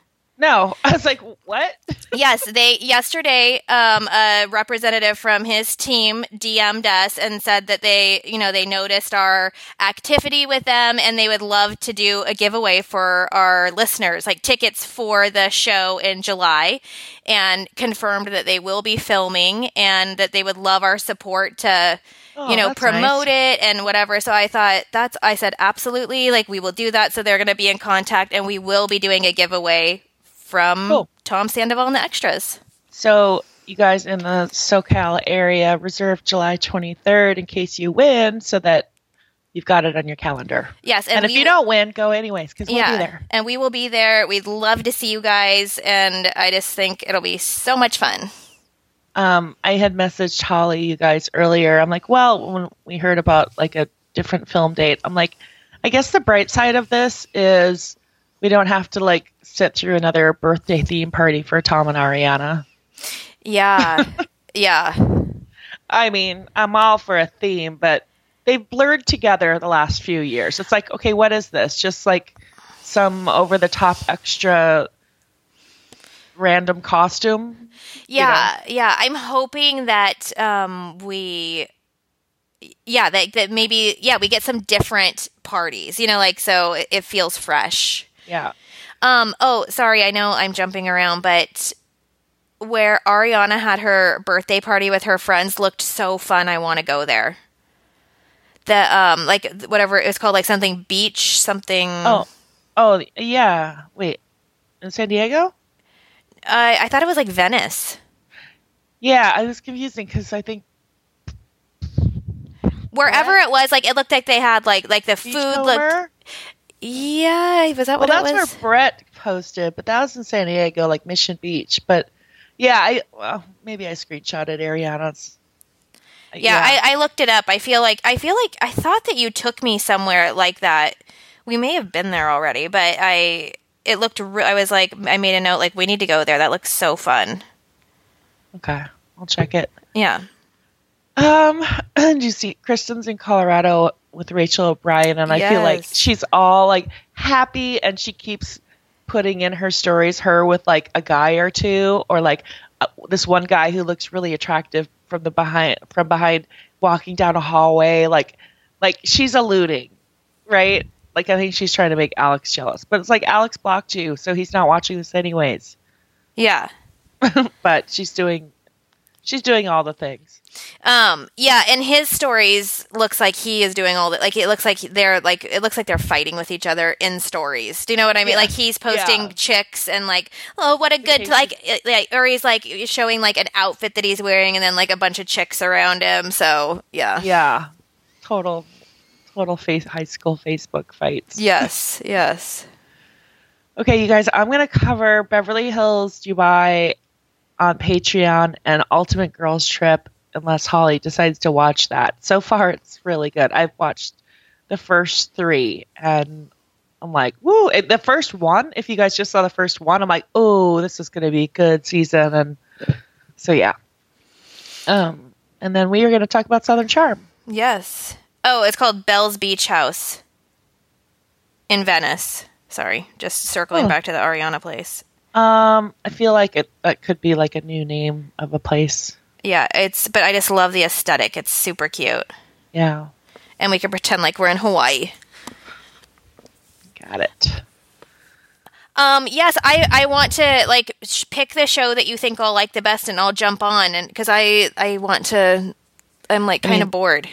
No, I was like, what? yes, they yesterday um, a representative from his team DM'd us and said that they, you know, they noticed our activity with them and they would love to do a giveaway for our listeners, like tickets for the show in July, and confirmed that they will be filming and that they would love our support to Oh, you know promote nice. it and whatever so i thought that's i said absolutely like we will do that so they're going to be in contact and we will be doing a giveaway from Cool. tom sandoval and the extras So, you guys in the SoCal area, reserve July 23rd in case you win so that you've got it on your calendar. yes And, and, if you don't win, go anyways because we'll yeah be there. and we will be there we'd love to see you guys and i just think it'll be so much fun um, I had messaged Holly, you guys, earlier. I'm like, well, when we heard about like a different film date, I'm like, I guess the bright side of this is we don't have to like sit through another birthday theme party for Tom and Ariana. yeah yeah I mean, I'm all for a theme, but they've blurred together the last few years. It's like, okay, what is this? Just like some over the top extra random costume? Yeah, yeah. I'm hoping that um, we, yeah, that that maybe yeah we get some different parties. You know, like so it, it feels fresh. Yeah. Um. Oh, sorry. I know I'm jumping around, but where Ariana had her birthday party with her friends looked so fun. I want to go there. The um like whatever it was called like something beach something. Oh, oh, yeah. Wait, in San Diego? I I thought it was like Venice. Yeah, I was confusing because I think Wherever it was, like it looked like they had like like the Beach food looked. Yeah, was that Well, what that's where Brett posted, but that was in San Diego, like Mission Beach. But yeah, I well, maybe I screenshotted Ariana's. yeah, I, I looked it up. I feel like I feel like I thought that you took me somewhere like that. We may have been there already, but I it looked. Re- I was like, I made a note like we need to go there. That looks so fun. okay, I'll check it. Yeah, Um, and you see, Kristen's in Colorado with Rachel O'Brien, and I feel like she's all like happy, and she keeps putting in her stories her with like a guy or two, or like uh, this one guy who looks really attractive from the behind from behind walking down a hallway, like like she's alluding, right? Like I think she's trying to make Alex jealous, but it's like Alex blocked you, so he's not watching this anyways. yeah, but she's doing, she's doing all the things. Um, yeah. And his stories looks like he is doing all that. Like it looks like they're like it looks like they're fighting with each other in stories. Do you know what I mean? Yeah. Like he's posting Yeah. chicks and like, oh, what a good like, like, or he's like showing like an outfit that he's wearing, and then like a bunch of chicks around him. So yeah. Yeah, total, total face high school Facebook fights. Yes, yes. Okay, you guys, I'm gonna cover Beverly Hills Dubai on Patreon and Ultimate Girls Trip unless Holly decides to watch that. So far, it's really good. I've watched the first three and. I'm like, woo! it- The first one, if you guys just saw the first one, I'm like, oh, this is going to be a good season. And so, yeah. Um, and then we are going to talk about Southern Charm. Yes. Oh, it's called Belles Beach House in Venice. Sorry, just circling Oh. back to the Ariana place. Um, I feel like it that could be like a new name of a place. Yeah, it's but I just love the aesthetic. It's super cute. Yeah, And we can pretend like we're in Hawaii. got it. Um, yes, I, I want to like sh- pick the show that you think I'll like the best, and I'll jump on, and because I I want to, I'm like I kind mean- of bored.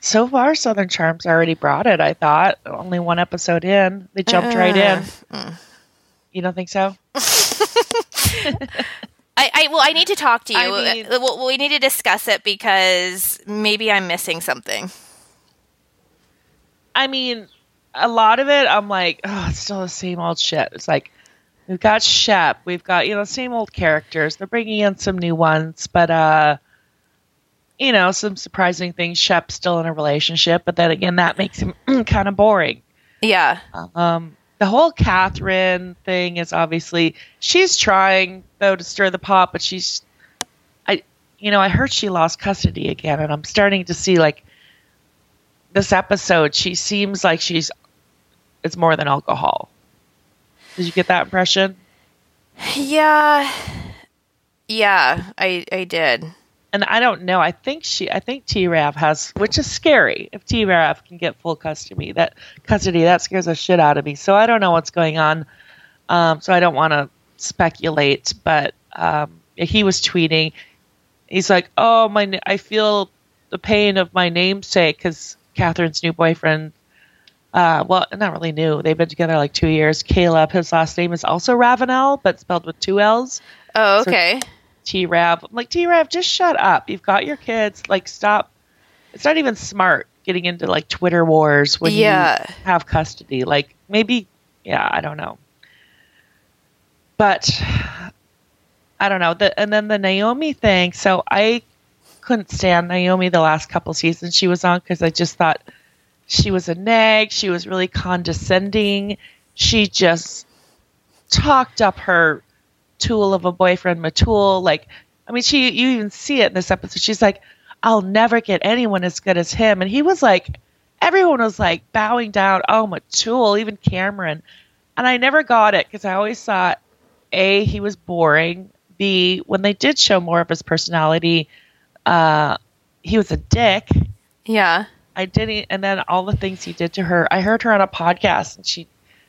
So far, Southern Charm's already brought it. I thought only one episode in, they jumped right in. Uh, You don't think so? I, I well, I need to talk to you. I mean- Uh, well, we need to discuss it because maybe I'm missing something. I mean, a lot of it, I'm like, oh, it's still the same old shit. It's like we've got Shep, we've got you know same old characters. They're bringing in some new ones, but uh, you know, some surprising things. Shep's still in a relationship, but then again, that makes him kind of boring. Yeah, Um, the whole Kathryn thing is obviously she's trying though to stir the pot, but she's, I, you know, I heard she lost custody again, and I'm starting to see like this episode. She seems like she's it's more than alcohol. Did you get that impression? yeah, yeah. I I did. And I don't know. I think she. I think T Rav has, which is scary. If T Rav can get full custody, that custody that scares the shit out of me. So I don't know what's going on. Um, so I don't want to speculate. But um, he was tweeting. He's like, "Oh my, I feel the pain of my namesake because Kathryn's new boyfriend. Uh, well, not really new. They've been together like two years. Caleb, his last name is also Ravenel, but spelled with two L's. Oh, So- okay. T Rav. I'm like, T Rav, just shut up. You've got your kids. Like, stop. It's not even smart getting into like Twitter wars when Yeah. you have custody. Like, maybe, yeah, I don't know. But I don't know. The, and then the Naomi thing. So I couldn't stand Naomi the last couple seasons she was on because I just thought she was a nag. She was really condescending. She just talked up her tool of a boyfriend, Metul. Like, I mean, she you even see it in this episode. She's like, "I'll never get anyone as good as him," and he was like, everyone was like bowing down. Oh, Metul, even Cameron, and I never got it because I always thought, a he was boring. B when they did show more of his personality, uh, he was a dick. Yeah. I didn't, and then all the things he did to her. I heard her on a podcast, and she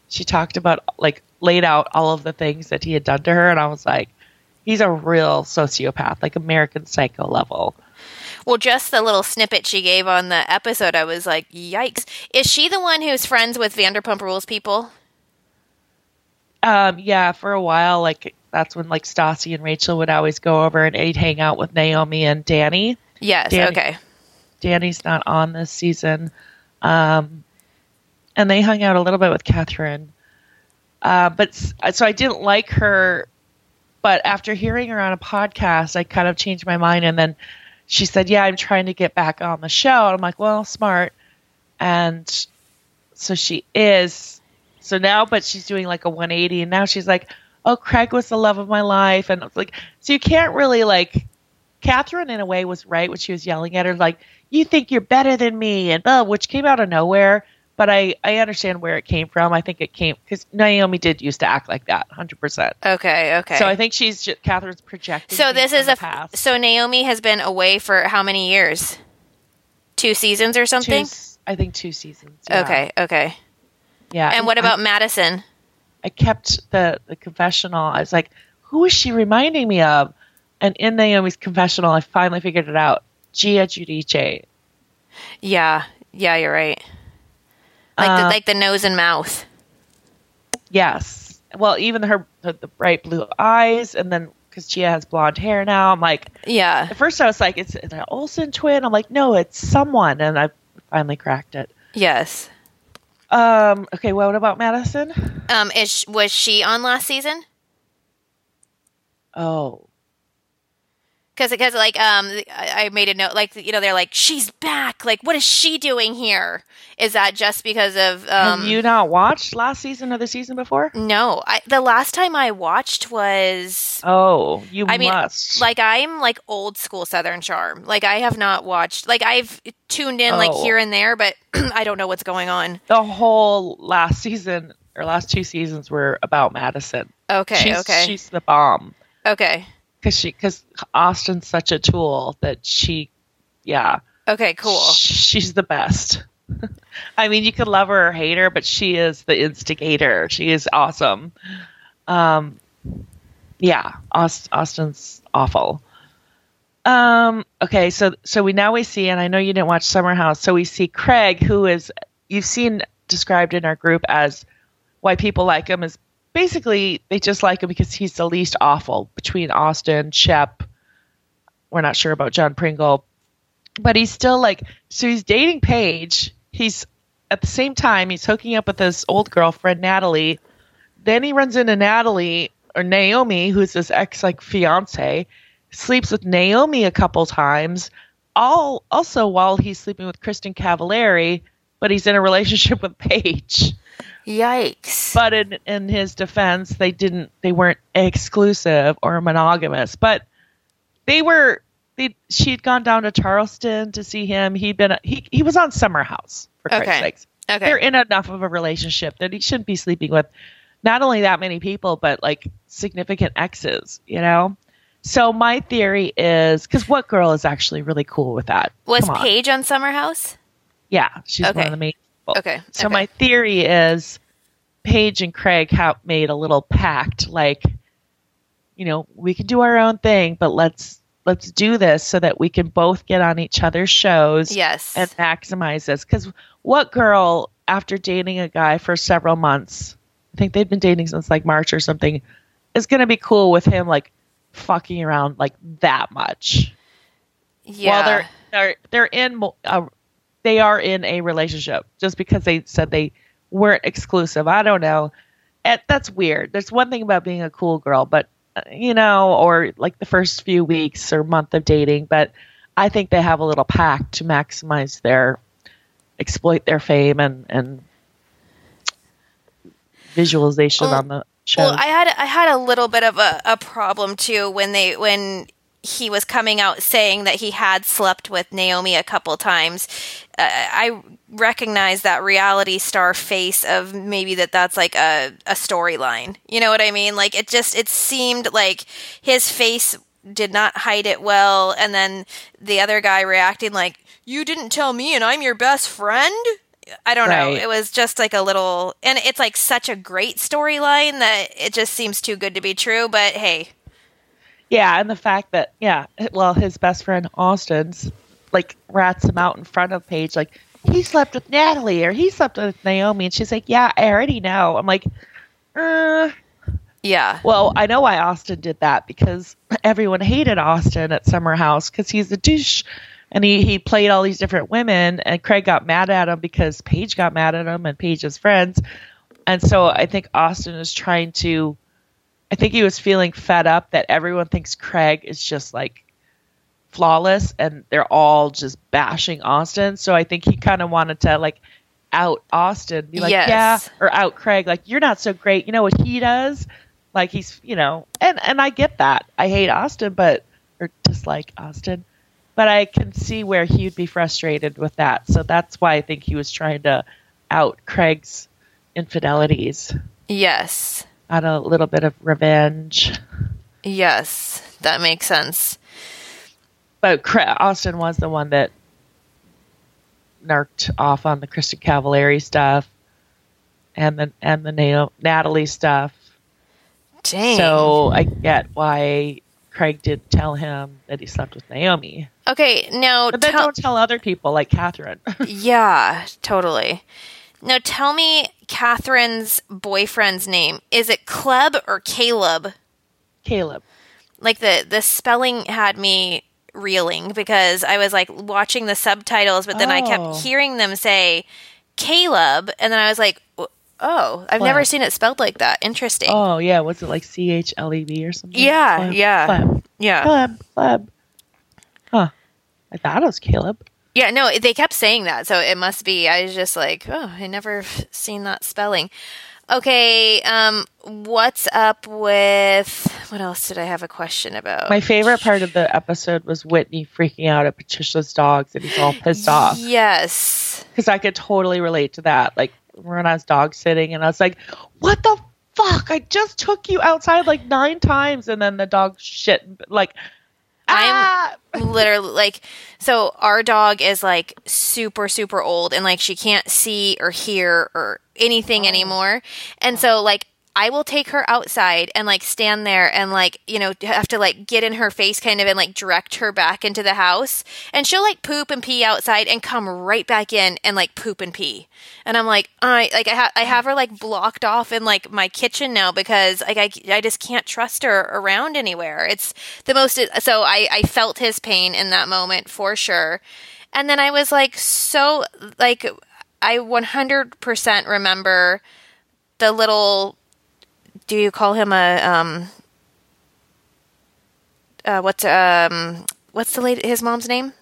she talked about like laid out all of the things that he had done to her, and I was like, he's a real sociopath, like American Psycho level. Well, just the little snippet she gave on the episode, I was like, yikes. Is she the one who's friends with Vanderpump Rules people? Um, yeah, for a while, like that's when like Stassi and Rachel would always go over and they'd hang out with Naomi and Danny. Yes. Danny- Okay. Danny's not on this season. Um, and they hung out a little bit with Kathryn. Uh, but so I didn't like her. But after hearing her on a podcast, I kind of changed my mind. And then she said, Yeah, I'm trying to get back on the show. And I'm like, Well, smart. And so she is. So now, but she's doing like a 180. And now she's like, Oh, Craig was the love of my life. And like, so you can't really like Kathryn, in a way, was right when she was yelling at her, like, "You think you're better than me," and blah, which came out of nowhere. But I, I understand where it came from. I think it came because Naomi did used to act like that, hundred percent. Okay. Okay. So I think she's just, Kathryn's projecting. So this is a past. so Naomi has been away for how many years? Two seasons or Two something. s- I think two seasons. yeah. Okay. Okay. Yeah. And what I- about Madison? I kept the the confessional. I was like, who is she reminding me of? And in Naomi's confessional, I finally figured it out. Gia Giudice. Yeah. Yeah. You're right. Like the Uh, like the nose and mouth. Yes. Well, even her the, the bright blue eyes, and then because Gia has blonde hair now, I'm like, Yeah. at first I was like, it's an Olsen twin. I'm like, no, it's someone, and I finally cracked it. Yes. Um. Okay. Well, What about Madison? Um. Is was she on last season? Oh, because because like um I, I made a note like you know they're like she's back like what is she doing here is that just because of um Have you not watched last season or the season before? no I, the last time I watched was Oh, you I mean must. like I'm like old school Southern Charm like I have not watched like I've tuned in like Oh. here and there but I don't know what's going on the whole last season or last two seasons were about Madison. okay she's, okay She's the bomb okay because she because Austin's such a tool that she, yeah, okay cool She's the best. I mean, you could love her or hate her, but she is the instigator. She is awesome. Um, yeah, Aust- Austin's awful. Um, okay, so so we now we see, and I know you didn't watch Summer House, so we see Craig, who is you've seen described in our group as why people like him is basically they just like him because he's the least awful between Austin, Shep. We're not sure about John Pringle, but he's still like so he's dating Paige. He's at the same time he's hooking up with his old girlfriend Natalie. Then he runs into Natalie or Naomi, who's his ex like fiance, sleeps with Naomi a couple times. All also while he's sleeping with Kristin Cavallari, but he's in a relationship with Paige. Yikes But in in his defense, they didn't they weren't exclusive or monogamous, but they were they she'd gone down to Charleston to see him. He'd been he he was on Summer House for Christ's Okay. sakes. okay They're in enough of a relationship that he shouldn't be sleeping with not only that many people but like significant exes, you know? So my theory is cuz what girl is actually really cool with that? was on. Paige on Summer House Yeah, she's one Okay. of the main people. Okay, So okay. my theory is Paige and Craig have made a little pact, like, you know, we can do our own thing, but let's let's do this so that we can both get on each other's shows yes and maximize this. Because what girl, after dating a guy for several months, I think they've been dating since like March or something, is going to be cool with him like fucking around like that much? yeah While they're they're they're in a, they are in a relationship just because they said they weren't exclusive. I don't know. And that's weird. There's one thing about being a cool girl, but uh, you know, or like the first few weeks or month of dating, but I think they have a little pact to maximize their exploit their fame and and visualization Well- on the show. Well, I had I had a little bit of a, a problem too when they when he was coming out saying that he had slept with Naomi a couple times. Uh, I recognize that reality star face of maybe that that's like a a storyline. You know what I mean? Like it just it seemed like his face did not hide it well and then the other guy reacting like you didn't tell me and I'm your best friend? I don't know. It was just like a little, and it's like such a great storyline that it just seems too good to be true. But hey, Yeah, and the fact that yeah, well, his best friend Austin's like rats him out in front of Paige, like he slept with Natalie or he slept with Naomi, and she's like, yeah, I already know. I'm like, uh, yeah, well, I know why Austin did that because everyone hated Austin at Summer House because he's a douche. And he, he played all these different women, and Craig got mad at him because Paige got mad at him and Paige's friends. And so I think Austin is trying to, I think he was feeling fed up that everyone thinks Craig is just like flawless and they're all just bashing Austin. So I think he kind of wanted to like out Austin, be like, Yes. yeah, or out Craig, like you're not so great. You know what he does? Like he's, you know, and and I get that. I hate Austin, but or dislike Austin, but I can see where he'd be frustrated with that. So that's why I think he was trying to out Craig's infidelities yes, out a little bit of revenge. yes, that makes sense. But Austin was the one that narked off on the Kristin Cavallari stuff and the and the Natalie stuff. Dang. So I get why Craig did tell him that he slept with Naomi. okay, now But then tell- don't tell other people like Kathryn. yeah, totally. Now tell me Kathryn's boyfriend's name. Is it Kleb or Caleb? Caleb. like the the spelling had me reeling because I was like watching the subtitles, but then I Oh. kept hearing them say Caleb, and then I was like, oh, I've never seen it spelled like that. Interesting. Oh yeah, was it like C H L E B or something? Yeah, yeah. Cleb, yeah. Cleb, Cleb. Huh. I thought it was Caleb. Yeah, no, they kept saying that, so it must be. I was just like, oh, I never seen that spelling. Okay, um, what's up with what else did I have a question about? My favorite part of the episode was Whitney freaking out at Patricia's dogs and he's all pissed off. Yes. Because I could totally relate to that. Like, we're on us dog sitting and I was like, what the fuck? I just took you outside like nine times and then the dog shit. Like, ah! I'm literally like, so our dog is like super, super old and like she can't see or hear or anything anymore. And so, like, I will take her outside and like stand there and like, you know, have to like get in her face kind of and like direct her back into the house. And she'll like poop and pee outside and come right back in and like poop and pee. And I'm like, I like I have I have her like blocked off in like my kitchen now because like I I just can't trust her around anywhere. It's the most uh, so I I felt his pain in that moment for sure. And then I was like so like I 100% remember the little do you call him a um uh what's um what's the lady his mom's name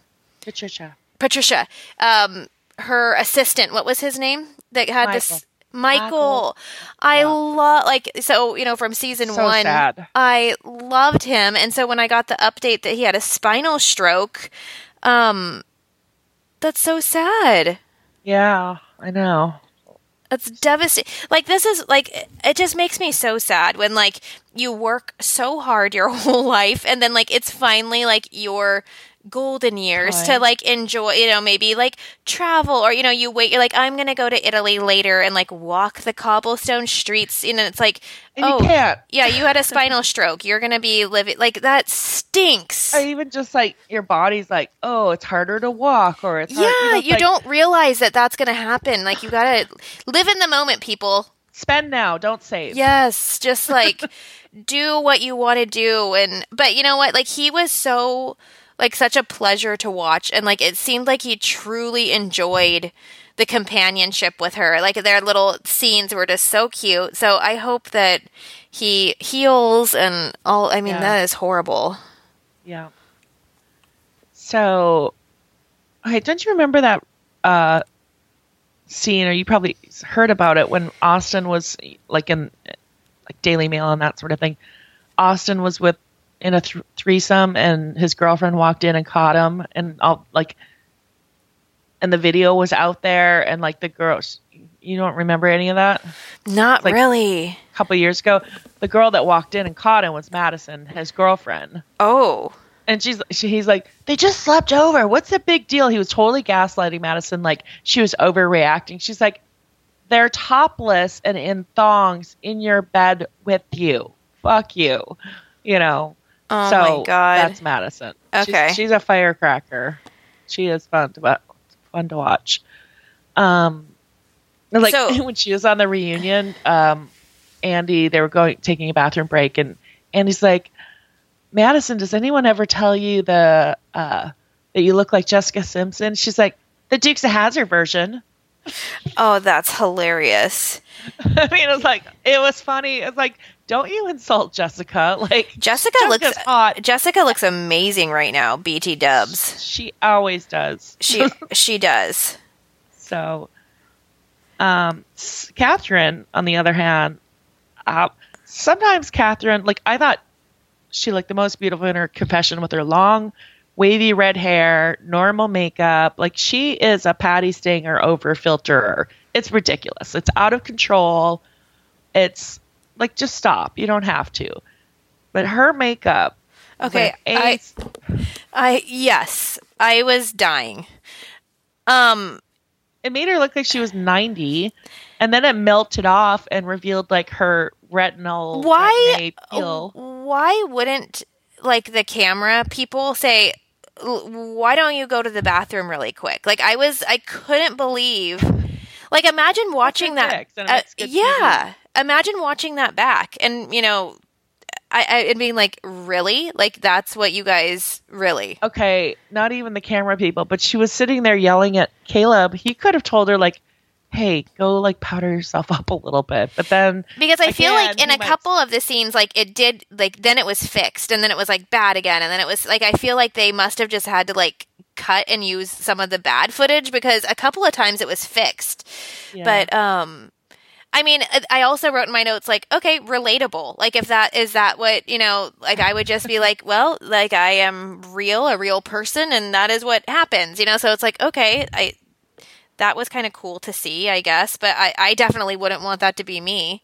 Patricia. patricia um her assistant what was his name that had this michael, Michael. i Yeah. love like so you know from season So one sad. i loved him and so when i got the update that he had a spinal stroke um that's so sad Yeah, I know. That's devastating. Like this is like it- it just makes me so sad when like you work so hard your whole life and then like it's finally like your golden years to like enjoy, you know, maybe like travel or you know, you wait you're like I'm going to go to Italy later and like walk the cobblestone streets, you know, it's like And oh, you can't. yeah, you had a spinal stroke. You're going to be living like that stinks. Or even just like your body's like, oh, it's harder to walk, or it's hard- yeah, know, you, like, don't realize that that's going to happen. Like you got to live in the moment, people. spend now, don't save. Yes, just like do what you want to do and but you know what? Like he was so like such a pleasure to watch and like it seemed like he truly enjoyed the companionship with her. Like their little scenes were just so cute. So I hope that he heals and all I mean Yeah. that is horrible. Yeah. So, okay, don't you remember that uh, scene, or you probably heard about it when Austin was like in like Daily Mail and that sort of thing. Austin was with in a th- threesome, and his girlfriend walked in and caught him, and all like, and the video was out there, and like the girls. You don't remember any of that? Not Like- really. A couple years ago, the girl that walked in and caught him was Madison, his girlfriend. Oh. And she's she, he's like, they just slept over. What's the big deal? He was totally gaslighting Madison, like she was overreacting. She's like, they're topless and in thongs in your bed with you. Fuck you, you know. Oh so my god. that's Madison. Okay. she's, a firecracker. She is fun to fun to watch. Um, like So- when she was on the reunion, um, Andy, they were going taking a bathroom break, and Andy's like, Madison, does anyone ever tell you the uh, that you look like Jessica Simpson? She's like, the Dukes of Hazzard version. oh, that's hilarious. I mean, it was like it was funny. It's like, don't you insult Jessica? Like Jessica Jessica's looks hot. Jessica looks amazing right now, BT dubs. She always does. She she does. So, um, Kathryn, on the other hand, uh, sometimes Kathryn, like I thought she looked the most beautiful in her confession with her long, wavy red hair, normal makeup. Like she is a Patti Stanger over filterer. It's ridiculous. It's out of control. It's like just stop. You don't have to. But her makeup. Okay, I I yes, I was dying. Um it made her look like she was 90 and then it melted off and revealed like her retinal Why- why wouldn't like the camera people say why don't you go to the bathroom really quick? Like I was I couldn't believe like imagine watching that uh, yeah, imagine watching that back and you know I, I and being like really like that's what you guys really okay not even the camera people but she was sitting there yelling at caleb he could have told her like hey go like powder yourself up a little bit but then Because I feel like in a might- couple of the scenes, like it did, like then it was fixed, and then it was like bad again, and then it was like I feel like they must have just had to like cut and use some of the bad footage because a couple of times it was fixed. Yeah. But um I mean, I also wrote in my notes like, okay, relatable. Like if that is that what, you know, like I would just be like, well, like I am real, a real person and that is what happens, you know? So it's like, okay, I that was kind of cool to see, I guess, but I, I definitely wouldn't want that to be me.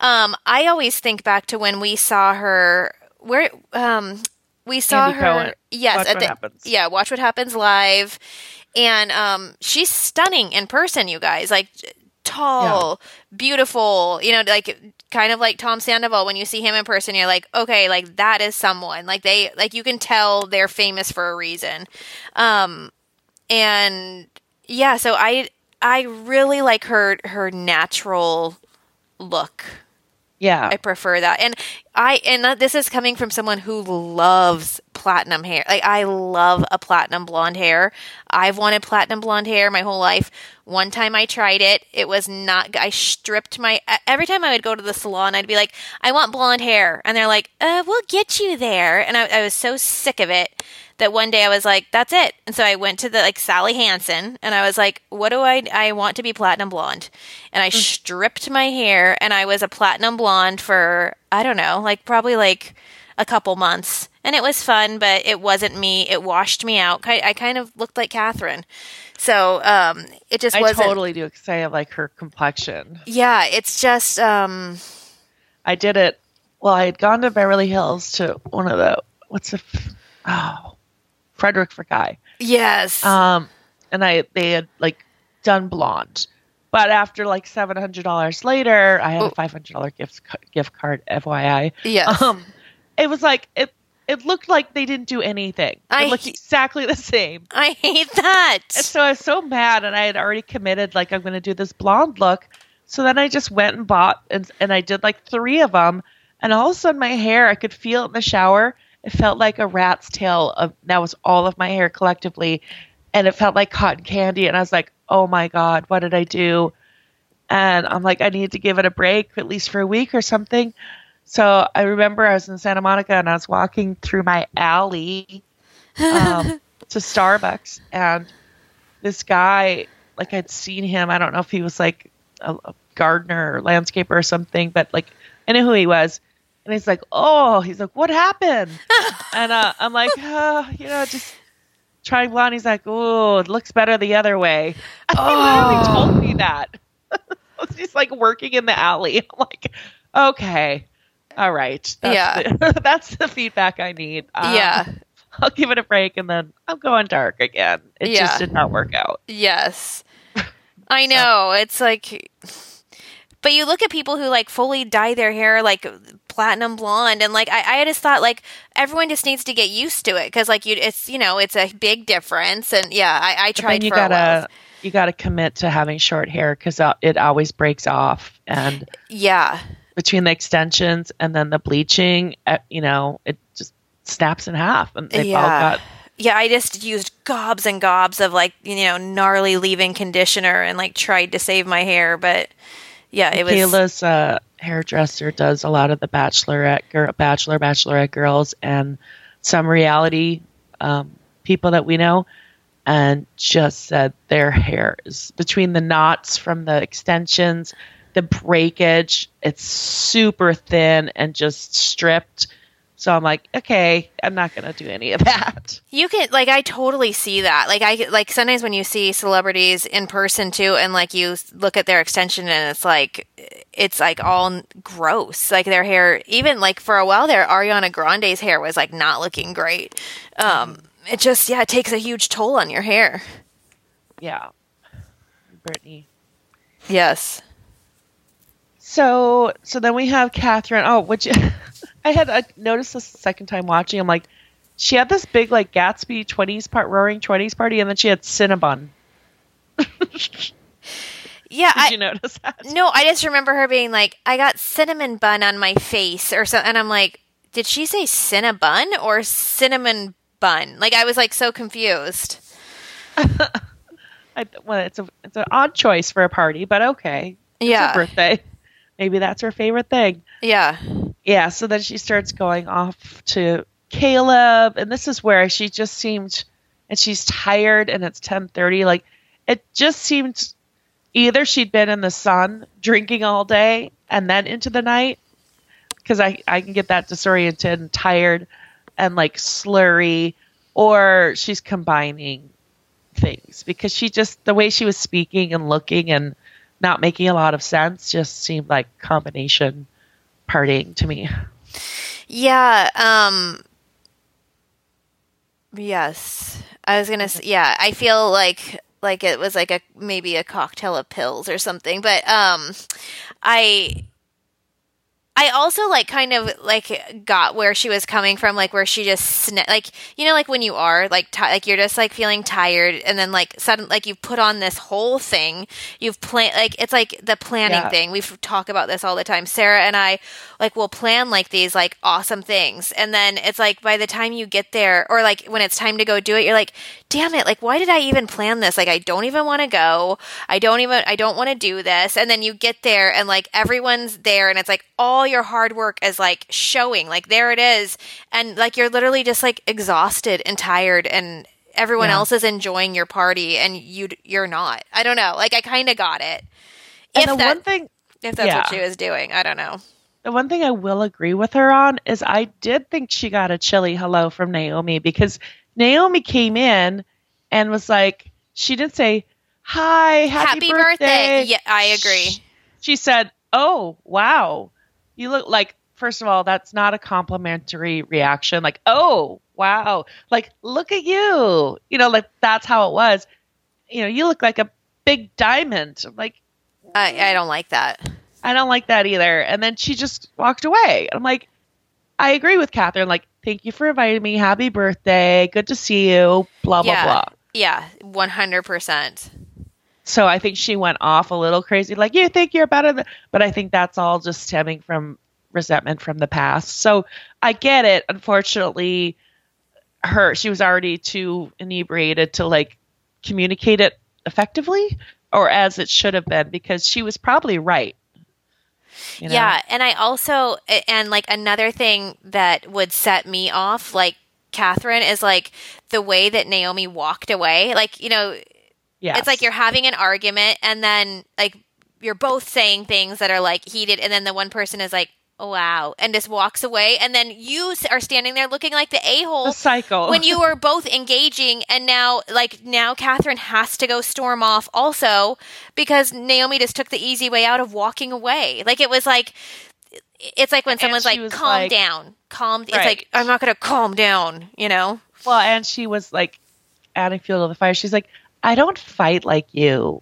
Um, I always think back to when we saw her where um we saw Andy her Cohen. yes Watch at What the Happens. yeah watch what happens live and um she's stunning in person you guys like tall beautiful you know like kind of like tom sandoval. When you see him in person you're like okay like that is someone. Like they like you can tell they're famous for a reason. Um and yeah so i i really like her her natural look. Yeah. I prefer that. And I and this is coming from someone who loves platinum hair. Like I love a platinum blonde hair. I've wanted platinum blonde hair my whole life. One time I tried it. It was not I stripped my every time I would go to the salon I'd be like, "I want blonde hair." And they're like, "Uh, we'll get you there." And I, I was so sick of it that one day I was like, "That's it." And so I went to the like Sally Hansen, and I was like, "What do I? I want to be platinum blonde." And I stripped my hair, and I was a platinum blonde for I don't know, like probably like a couple months, and it was fun, but it wasn't me. It washed me out. Ki- I kind of looked like Kathryn, so um, it just I wasn't. totally do because I like her complexion. Yeah, it's just um, I did it. Well, I had gone to Beverly Hills to one of the what's the oh Frederick Fry, yes, um, and I they had like done blonde, but after like seven hundred dollars later, I had Oh. a five hundred dollar gift gift card. FYI, yes. um, it was like it. It looked like they didn't do anything. I It looked exactly the same. I hate that. And so I was so mad, and I had already committed, like, I'm going to do this blonde look. So then I just went and bought, and, and I did like three of them. And all of a sudden, my hair, I could feel it in the shower. It felt like a rat's tail of that was all of my hair collectively. And it felt like cotton candy. And I was like, oh my God, what did I do? And I'm like, I need to give it a break, at least for a week or something. So I remember I was in Santa Monica and I was walking through my alley um, to Starbucks, and this guy, like I'd seen him. I don't know if he was like a, a gardener or landscaper or something, but like I knew who he was. And he's like, "Oh," he's like, "What happened?" and uh, I'm like, oh, "You know, just trying blonde." He's like, "Oh, it looks better the other way." he literally told me that. he's like working in the alley. I'm like, "Okay." All right. That's Yeah. The, that's the feedback I need. Um, yeah, I'll give it a break and then I'm going dark again. It Yeah. just did not work out. yes. I know. It's like but you look at people who like fully dye their hair like platinum blonde and like I, I just thought like everyone just needs to get used to it because like you it's you know it's a big difference and yeah I, I tried you for a while. gotta you gotta commit to having short hair because it always breaks off. And yeah between the extensions and then the bleaching, uh, you know, it just snaps in half. And they've all Yeah. got yeah I just used gobs and gobs of like you know gnarly leave-in conditioner and like tried to save my hair but yeah it was Kayla's uh, hairdresser does a lot of the bachelorette girl, bachelor bachelorette girls and some reality um, people that we know, and just said their hair is between the knots from the extensions, the breakage. It's super thin and just stripped. So I'm like, okay, I'm not gonna do any of that. You can like I totally see that. Like I like sometimes when you see celebrities in person too, and like you look at their extension and it's like it's like all gross. Like their hair, even like for a while there, Ariana Grande's hair was like not looking great. Um, it just yeah, it takes a huge toll on your hair. Yeah, Brittany. Yes. So so then we have Kathryn. Oh, which I had I noticed this the second time watching. I'm like, she had this big like Gatsby twenties part roaring twenties party, and then she had Cinnabon. Did Yeah, I, you notice that? No, I just remember her being like, I got cinnamon bun on my face or so and I'm like, did she say cinnabon or cinnamon bun? Like I was like so confused. I, well, it's a it's an odd choice for a party, but okay. It's Yeah. her birthday. Maybe that's her favorite thing. Yeah. Yeah. So then she starts going off to Caleb, and this is where she just seemed and she's tired and it's 10:30 like it just seemed either she'd been in the sun drinking all day and then into the night because I, I can get that disoriented and tired and like slurry or she's combining things because she just the way she was speaking and looking and not making a lot of sense just seemed like combination partying to me Yeah. Um. Yes, I was gonna. say Yeah, I feel like like it was like a maybe a cocktail of pills or something. But um, I I also like kind of like got where she was coming from, like where she just sna- like you know like when you are like ti like you're just like feeling tired, and then like sudden like you've put on this whole thing. You've planned like it's like the planning Yeah. thing. We talk about this all the time. Sarah and I like will plan like these like awesome things, and then it's like by the time you get there, or like when it's time to go do it, you're like, damn it, like why did I even plan this? Like I don't even want to go. I don't even I don't want to do this. And then you get there and like everyone's there and it's like all your hard work is like showing. Like there it is. And like you're literally just like exhausted and tired and everyone Yeah. else is enjoying your party and you you're not. I don't know. Like I kind of got it. and If the that one thing if that's what she was doing. I don't know. the one thing I will agree with her on is I did think she got a chilly hello from Naomi because Naomi came in and was like, she didn't say, Hi, happy, Happy birthday. Yeah, I agree. She said, Oh, wow. You look like, first of all, that's not a complimentary reaction. Like, oh, wow. Like, look at you. You know, like that's how it was. You know, you look like a big diamond. I'm like, I I don't like that. I don't like that either. And then she just walked away. I'm like, I agree with Kathryn. Like, thank you for inviting me. Happy birthday. Good to see you. Blah, blah, Yeah. blah. Yeah, 100%. So I think she went off a little crazy. Like, you think you're better than, but I think that's all just stemming from resentment from the past. So I get it. Unfortunately, her, she was already too inebriated to like communicate it effectively or as it should have been because she was probably right. You know? Yeah, and I also and like another thing that would set me off, like Kathryn, is like the way that Naomi walked away. Like you know, Yes. it's like you're having an argument, and then like you're both saying things that are like heated, and then the one person is like, "Wow," and just walks away, and then you are standing there looking like the a the hole. cycle. when you were both engaging and now like now Kathryn has to go storm off also because Naomi just took the easy way out of walking away. Like it was like it's like when someone's like calm like- down. Calm it's Right. like I'm not going to calm down, you know. Well, and she was like adding fuel to the fire. She's like, I don't fight like you.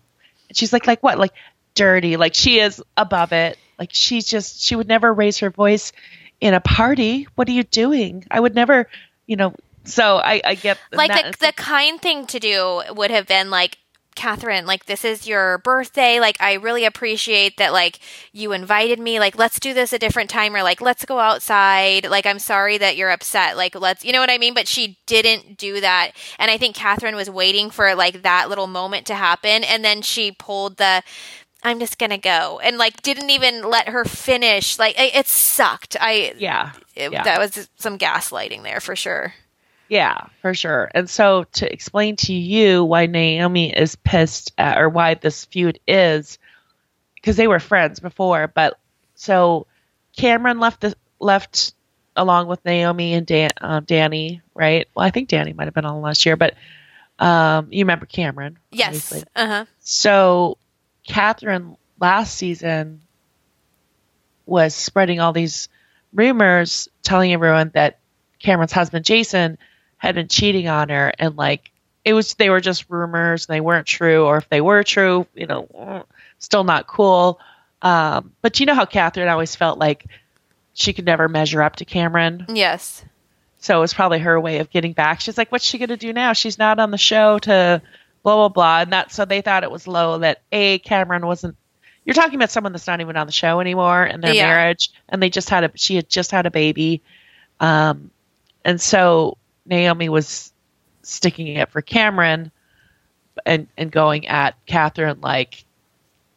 And she's like, like what? Like dirty. Like she is above it. Like she's just she would never raise her voice in a party. What are you doing? I would never, you know. So I, I get Like the, the kind thing to do would have been like Kathryn, like this is your birthday. Like I really appreciate that. Like you invited me. Like let's do this a different time, or like let's go outside. Like I'm sorry that you're upset. Like let's, you know what I mean. But she didn't do that, and I think Kathryn was waiting for like that little moment to happen, and then she pulled the. I'm just gonna go, and like didn't even let her finish. Like it, it sucked. I yeah. it, yeah. that was some gaslighting there for sure. Yeah, for sure. And so to explain to you why Naomi is pissed at, or why this feud is, because they were friends before, but so Cameron left the left along with Naomi and Dan, um, Danny, right? Well, I think Danny might have been on last year, but um, you remember Cameron? Yes. Uh huh. So Kathryn last season was spreading all these rumors, telling everyone that Cameron's husband Jason had been cheating on her, and like it was they were just rumors and they weren't true, or if they were true, you know, still not cool. Um, but you know how Kathryn always felt like she could never measure up to Cameron. Yes. So it was probably her way of getting back. She's like, what's she going to do now? She's not on the show to blah, blah, blah. And that, so they thought it was low that A, Cameron wasn't, you're talking about someone that's not even on the show anymore and their Yeah. marriage. And they just had a, she had just had a baby. Um, and so Naomi was sticking it for Cameron and, and going at Kathryn like,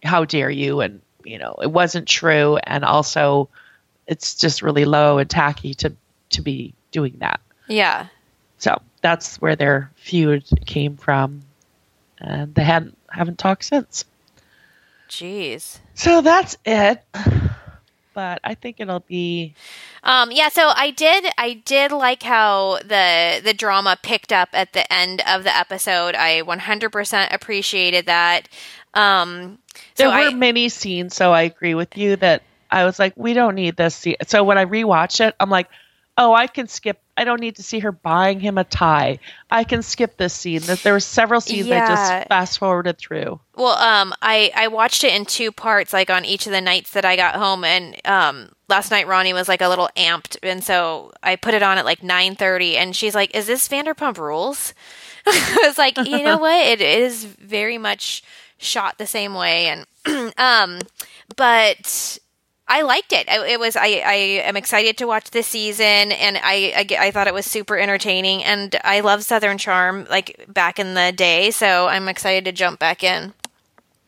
how dare you? And, you know, it wasn't true. And also it's just really low and tacky to, to be doing that. Yeah. So that's where their feud came from, and they hadn't haven't talked since. Jeez. So that's it. But I think it'll be Um, yeah, so I did I did like how the the drama picked up at the end of the episode. I 100% appreciated that. Um, there so were I, many scenes. So I agree with you that I was like, we don't need this. Scene. So when I rewatch it, I'm like, oh, I can skip. I don't need to see her buying him a tie. I can skip this scene. There were several scenes I just fast forwarded through. Well, um, I I watched it in two parts, like on each of the nights that I got home, and um, last night Ronnie was like a little amped, and so I put it on at like nine thirty, and she's like, "Is this Vanderpump Rules?" I was like, "You know what? It is very much shot the same way," and um, but. I liked it. It was. I. I am excited to watch this season, and I, I. I thought it was super entertaining, and I love Southern Charm like back in the day. So I'm excited to jump back in.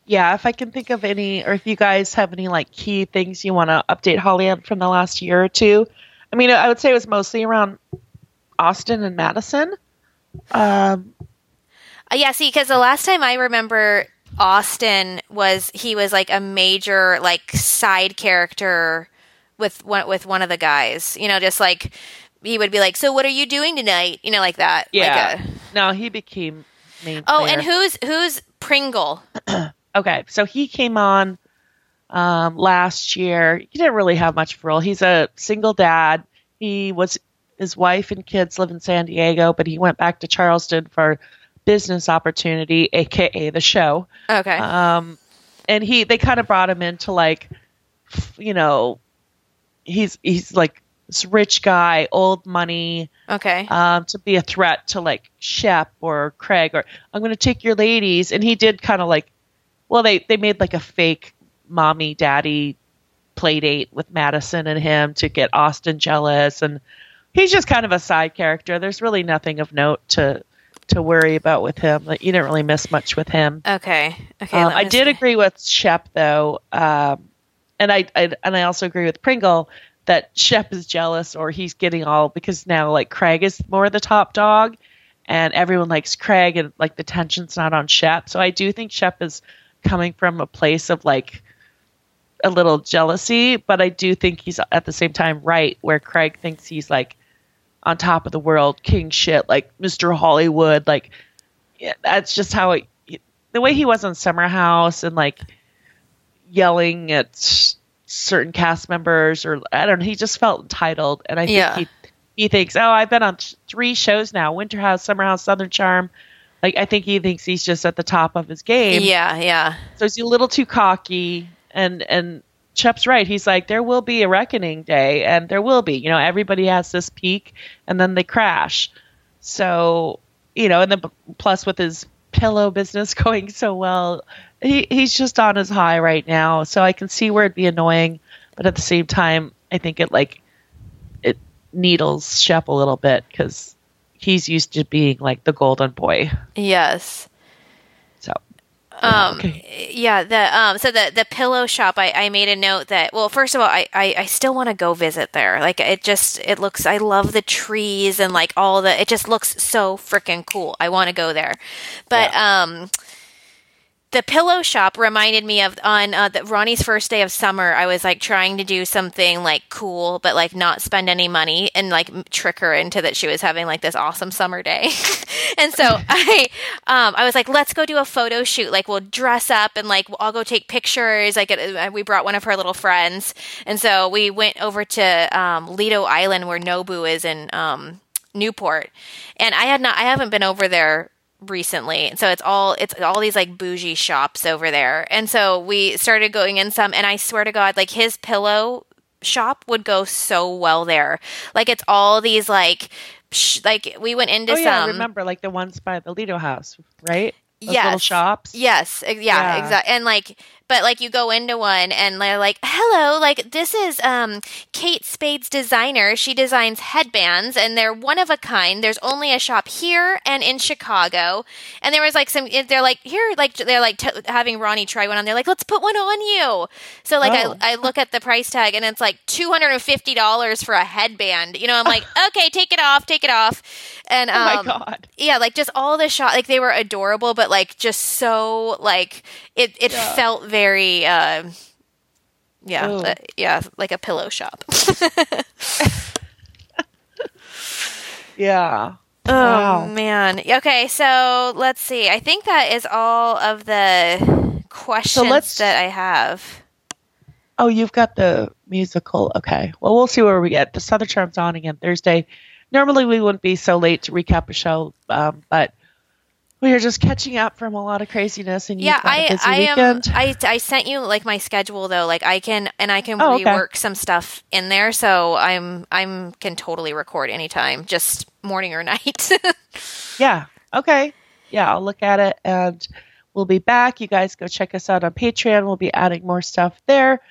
Yeah, if I can think of any, or if you guys have any like key things you want to update Holly on from the last year or two. I mean, I would say it was mostly around Austen and Madison. Um, Uh, yeah, see, because the last time I remember Austen was he was like a major like side character with one with one of the guys. You know, just like he would be like, "So what are you doing tonight?" You know, like that. yeah. Like a, no, he became main. oh, player. and who's who's Pringle? Okay, so he came on um, last year. He didn't really have much of a role. He's a single dad. He was his wife and kids live in San Diego, but he went back to Charleston for business opportunity, aka the show. Okay. Um, and he they kind of brought him into like, you know, he's he's like this rich guy, old money, okay. um, to be a threat to like Shep or Craig or I'm going to take your ladies. And he did kind of like, well, they, they made like a fake mommy daddy play date with Madison and him to get Austen jealous. And he's just kind of a side character. There's really nothing of note to, to worry about with him. Like you didn't really miss much with him. okay. Okay. Um, I did see. agree with Shep though, um, and I, I and I also agree with Pringle that Shep is jealous or he's getting all because now like Craig is more the top dog, and everyone likes Craig and like the tension's not on Shep. So I do think Shep is coming from a place of like a little jealousy, but I do think he's at the same time right where Craig thinks he's like on top of the world, king shit, like Mr. Hollywood, like yeah, that's just how it the way he was on Summer House and like yelling at certain cast members or I don't know, he just felt entitled and I think Yeah. he he thinks, "Oh, I've been on th- three shows now, Winter House, Summer House, Southern Charm." Like I think he thinks he's just at the top of his game. Yeah. Yeah. So he's a little too cocky and and Shep's right. He's like, there will be a reckoning day, and there will be. You know, everybody has this peak, and then they crash. So, you know, and then plus with his pillow business going so well, he he's just on his high right now. So I can see where it'd be annoying, but at the same time, I think it like it needles Shep a little bit because he's used to being like the golden boy. Yes. Um, okay. yeah, the um, so the the pillow shop. I, I made a note that well, first of all, I I, I still want to go visit there. Like it just it looks. I love the trees and like all the. It just looks so freaking cool. I want to go there, but um. The pillow shop reminded me of on uh, the, Ronnie's first day of summer. I was like trying to do something like cool, but like not spend any money and like trick her into that she was having like this awesome summer day. and so I, um, I was like, let's go do a photo shoot. Like we'll dress up and like I'll go take pictures. Like it, uh, we brought one of her little friends, and so we went over to um, Lido Island where Nobu is in um, Newport, and I had not, I haven't been over there recently so it's all it's all these like bougie shops over there and so we started going in some and i swear to god like his pillow shop would go so well there like it's all these like sh- like we went into Oh yeah, I some remember like the ones by the Lido House, right? Those Yes. little shops. Yes, yeah, Yeah. exactly. And like, but like you go into one and they're like, "Hello, like this is um Kate Spade's designer. She designs headbands and they're one of a kind. There's only a shop here and in Chicago." And there was like some they're like, "Here like they're like t- having Ronnie try one on. They're like, "Let's put one on you." So like Oh. I I look at the price tag and it's like $250 for a headband. You know, I'm like, "Okay, take it off, take it off." And Oh my um, god. yeah, like just all the shot, like they were adorable, but like just so like it it Yeah. felt very uh, yeah uh, yeah like a pillow shop. Yeah. Oh Wow. man. Okay, so let's see. I think that is all of the questions let's- that I have. Oh, you've got the musical. Okay. Well, we'll see where we get. The Southern Charm's on again Thursday. Normally, we wouldn't be so late to recap a show, um, but we are just catching up from a lot of craziness, and Yeah, I busy I am weekend. I I sent you like my schedule though. Like I can and I can Oh, okay. rework some stuff in there, so I'm I'm can totally record anytime, just morning or night. Yeah. Okay. Yeah, I'll look at it and we'll be back. You guys go check us out on Patreon. We'll be adding more stuff there.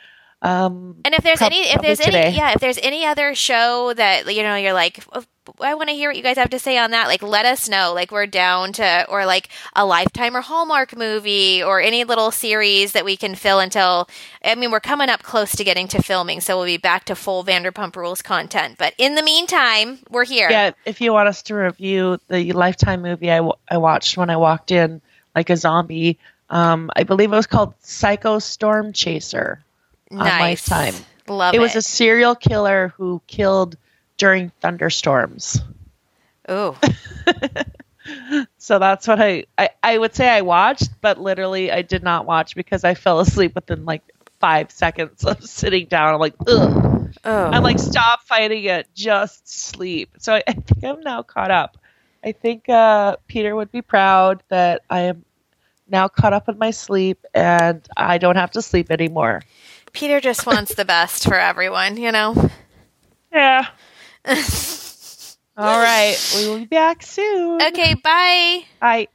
Um, And if there's Prob- any, if there's today. any, yeah, if there's any other show that you know you're like, "Oh, I want to hear what you guys have to say on that. Like, let us know. Like, we're down to, or like a Lifetime or Hallmark movie, or any little series that we can fill until. I mean, we're coming up close to getting to filming, so we'll be back to full Vanderpump Rules content. But in the meantime, we're here. yeah, if you want us to review the Lifetime movie I, w- I watched when I walked in like a zombie, um, I believe it was called Psycho Storm Chaser. on. Lifetime. Love it it. was a serial killer who killed during thunderstorms. Ooh, So that's what I, I I would say I watched, but literally I did not watch because I fell asleep within like five seconds of sitting down. I'm like, ugh. oh, I'm like, stop fighting it, just sleep. So I, I think I'm now caught up. I think uh, Peter would be proud that I am now caught up in my sleep and I don't have to sleep anymore. Peter just wants the best for everyone, you know. Yeah. All right. We will be back soon. Okay, bye. Bye.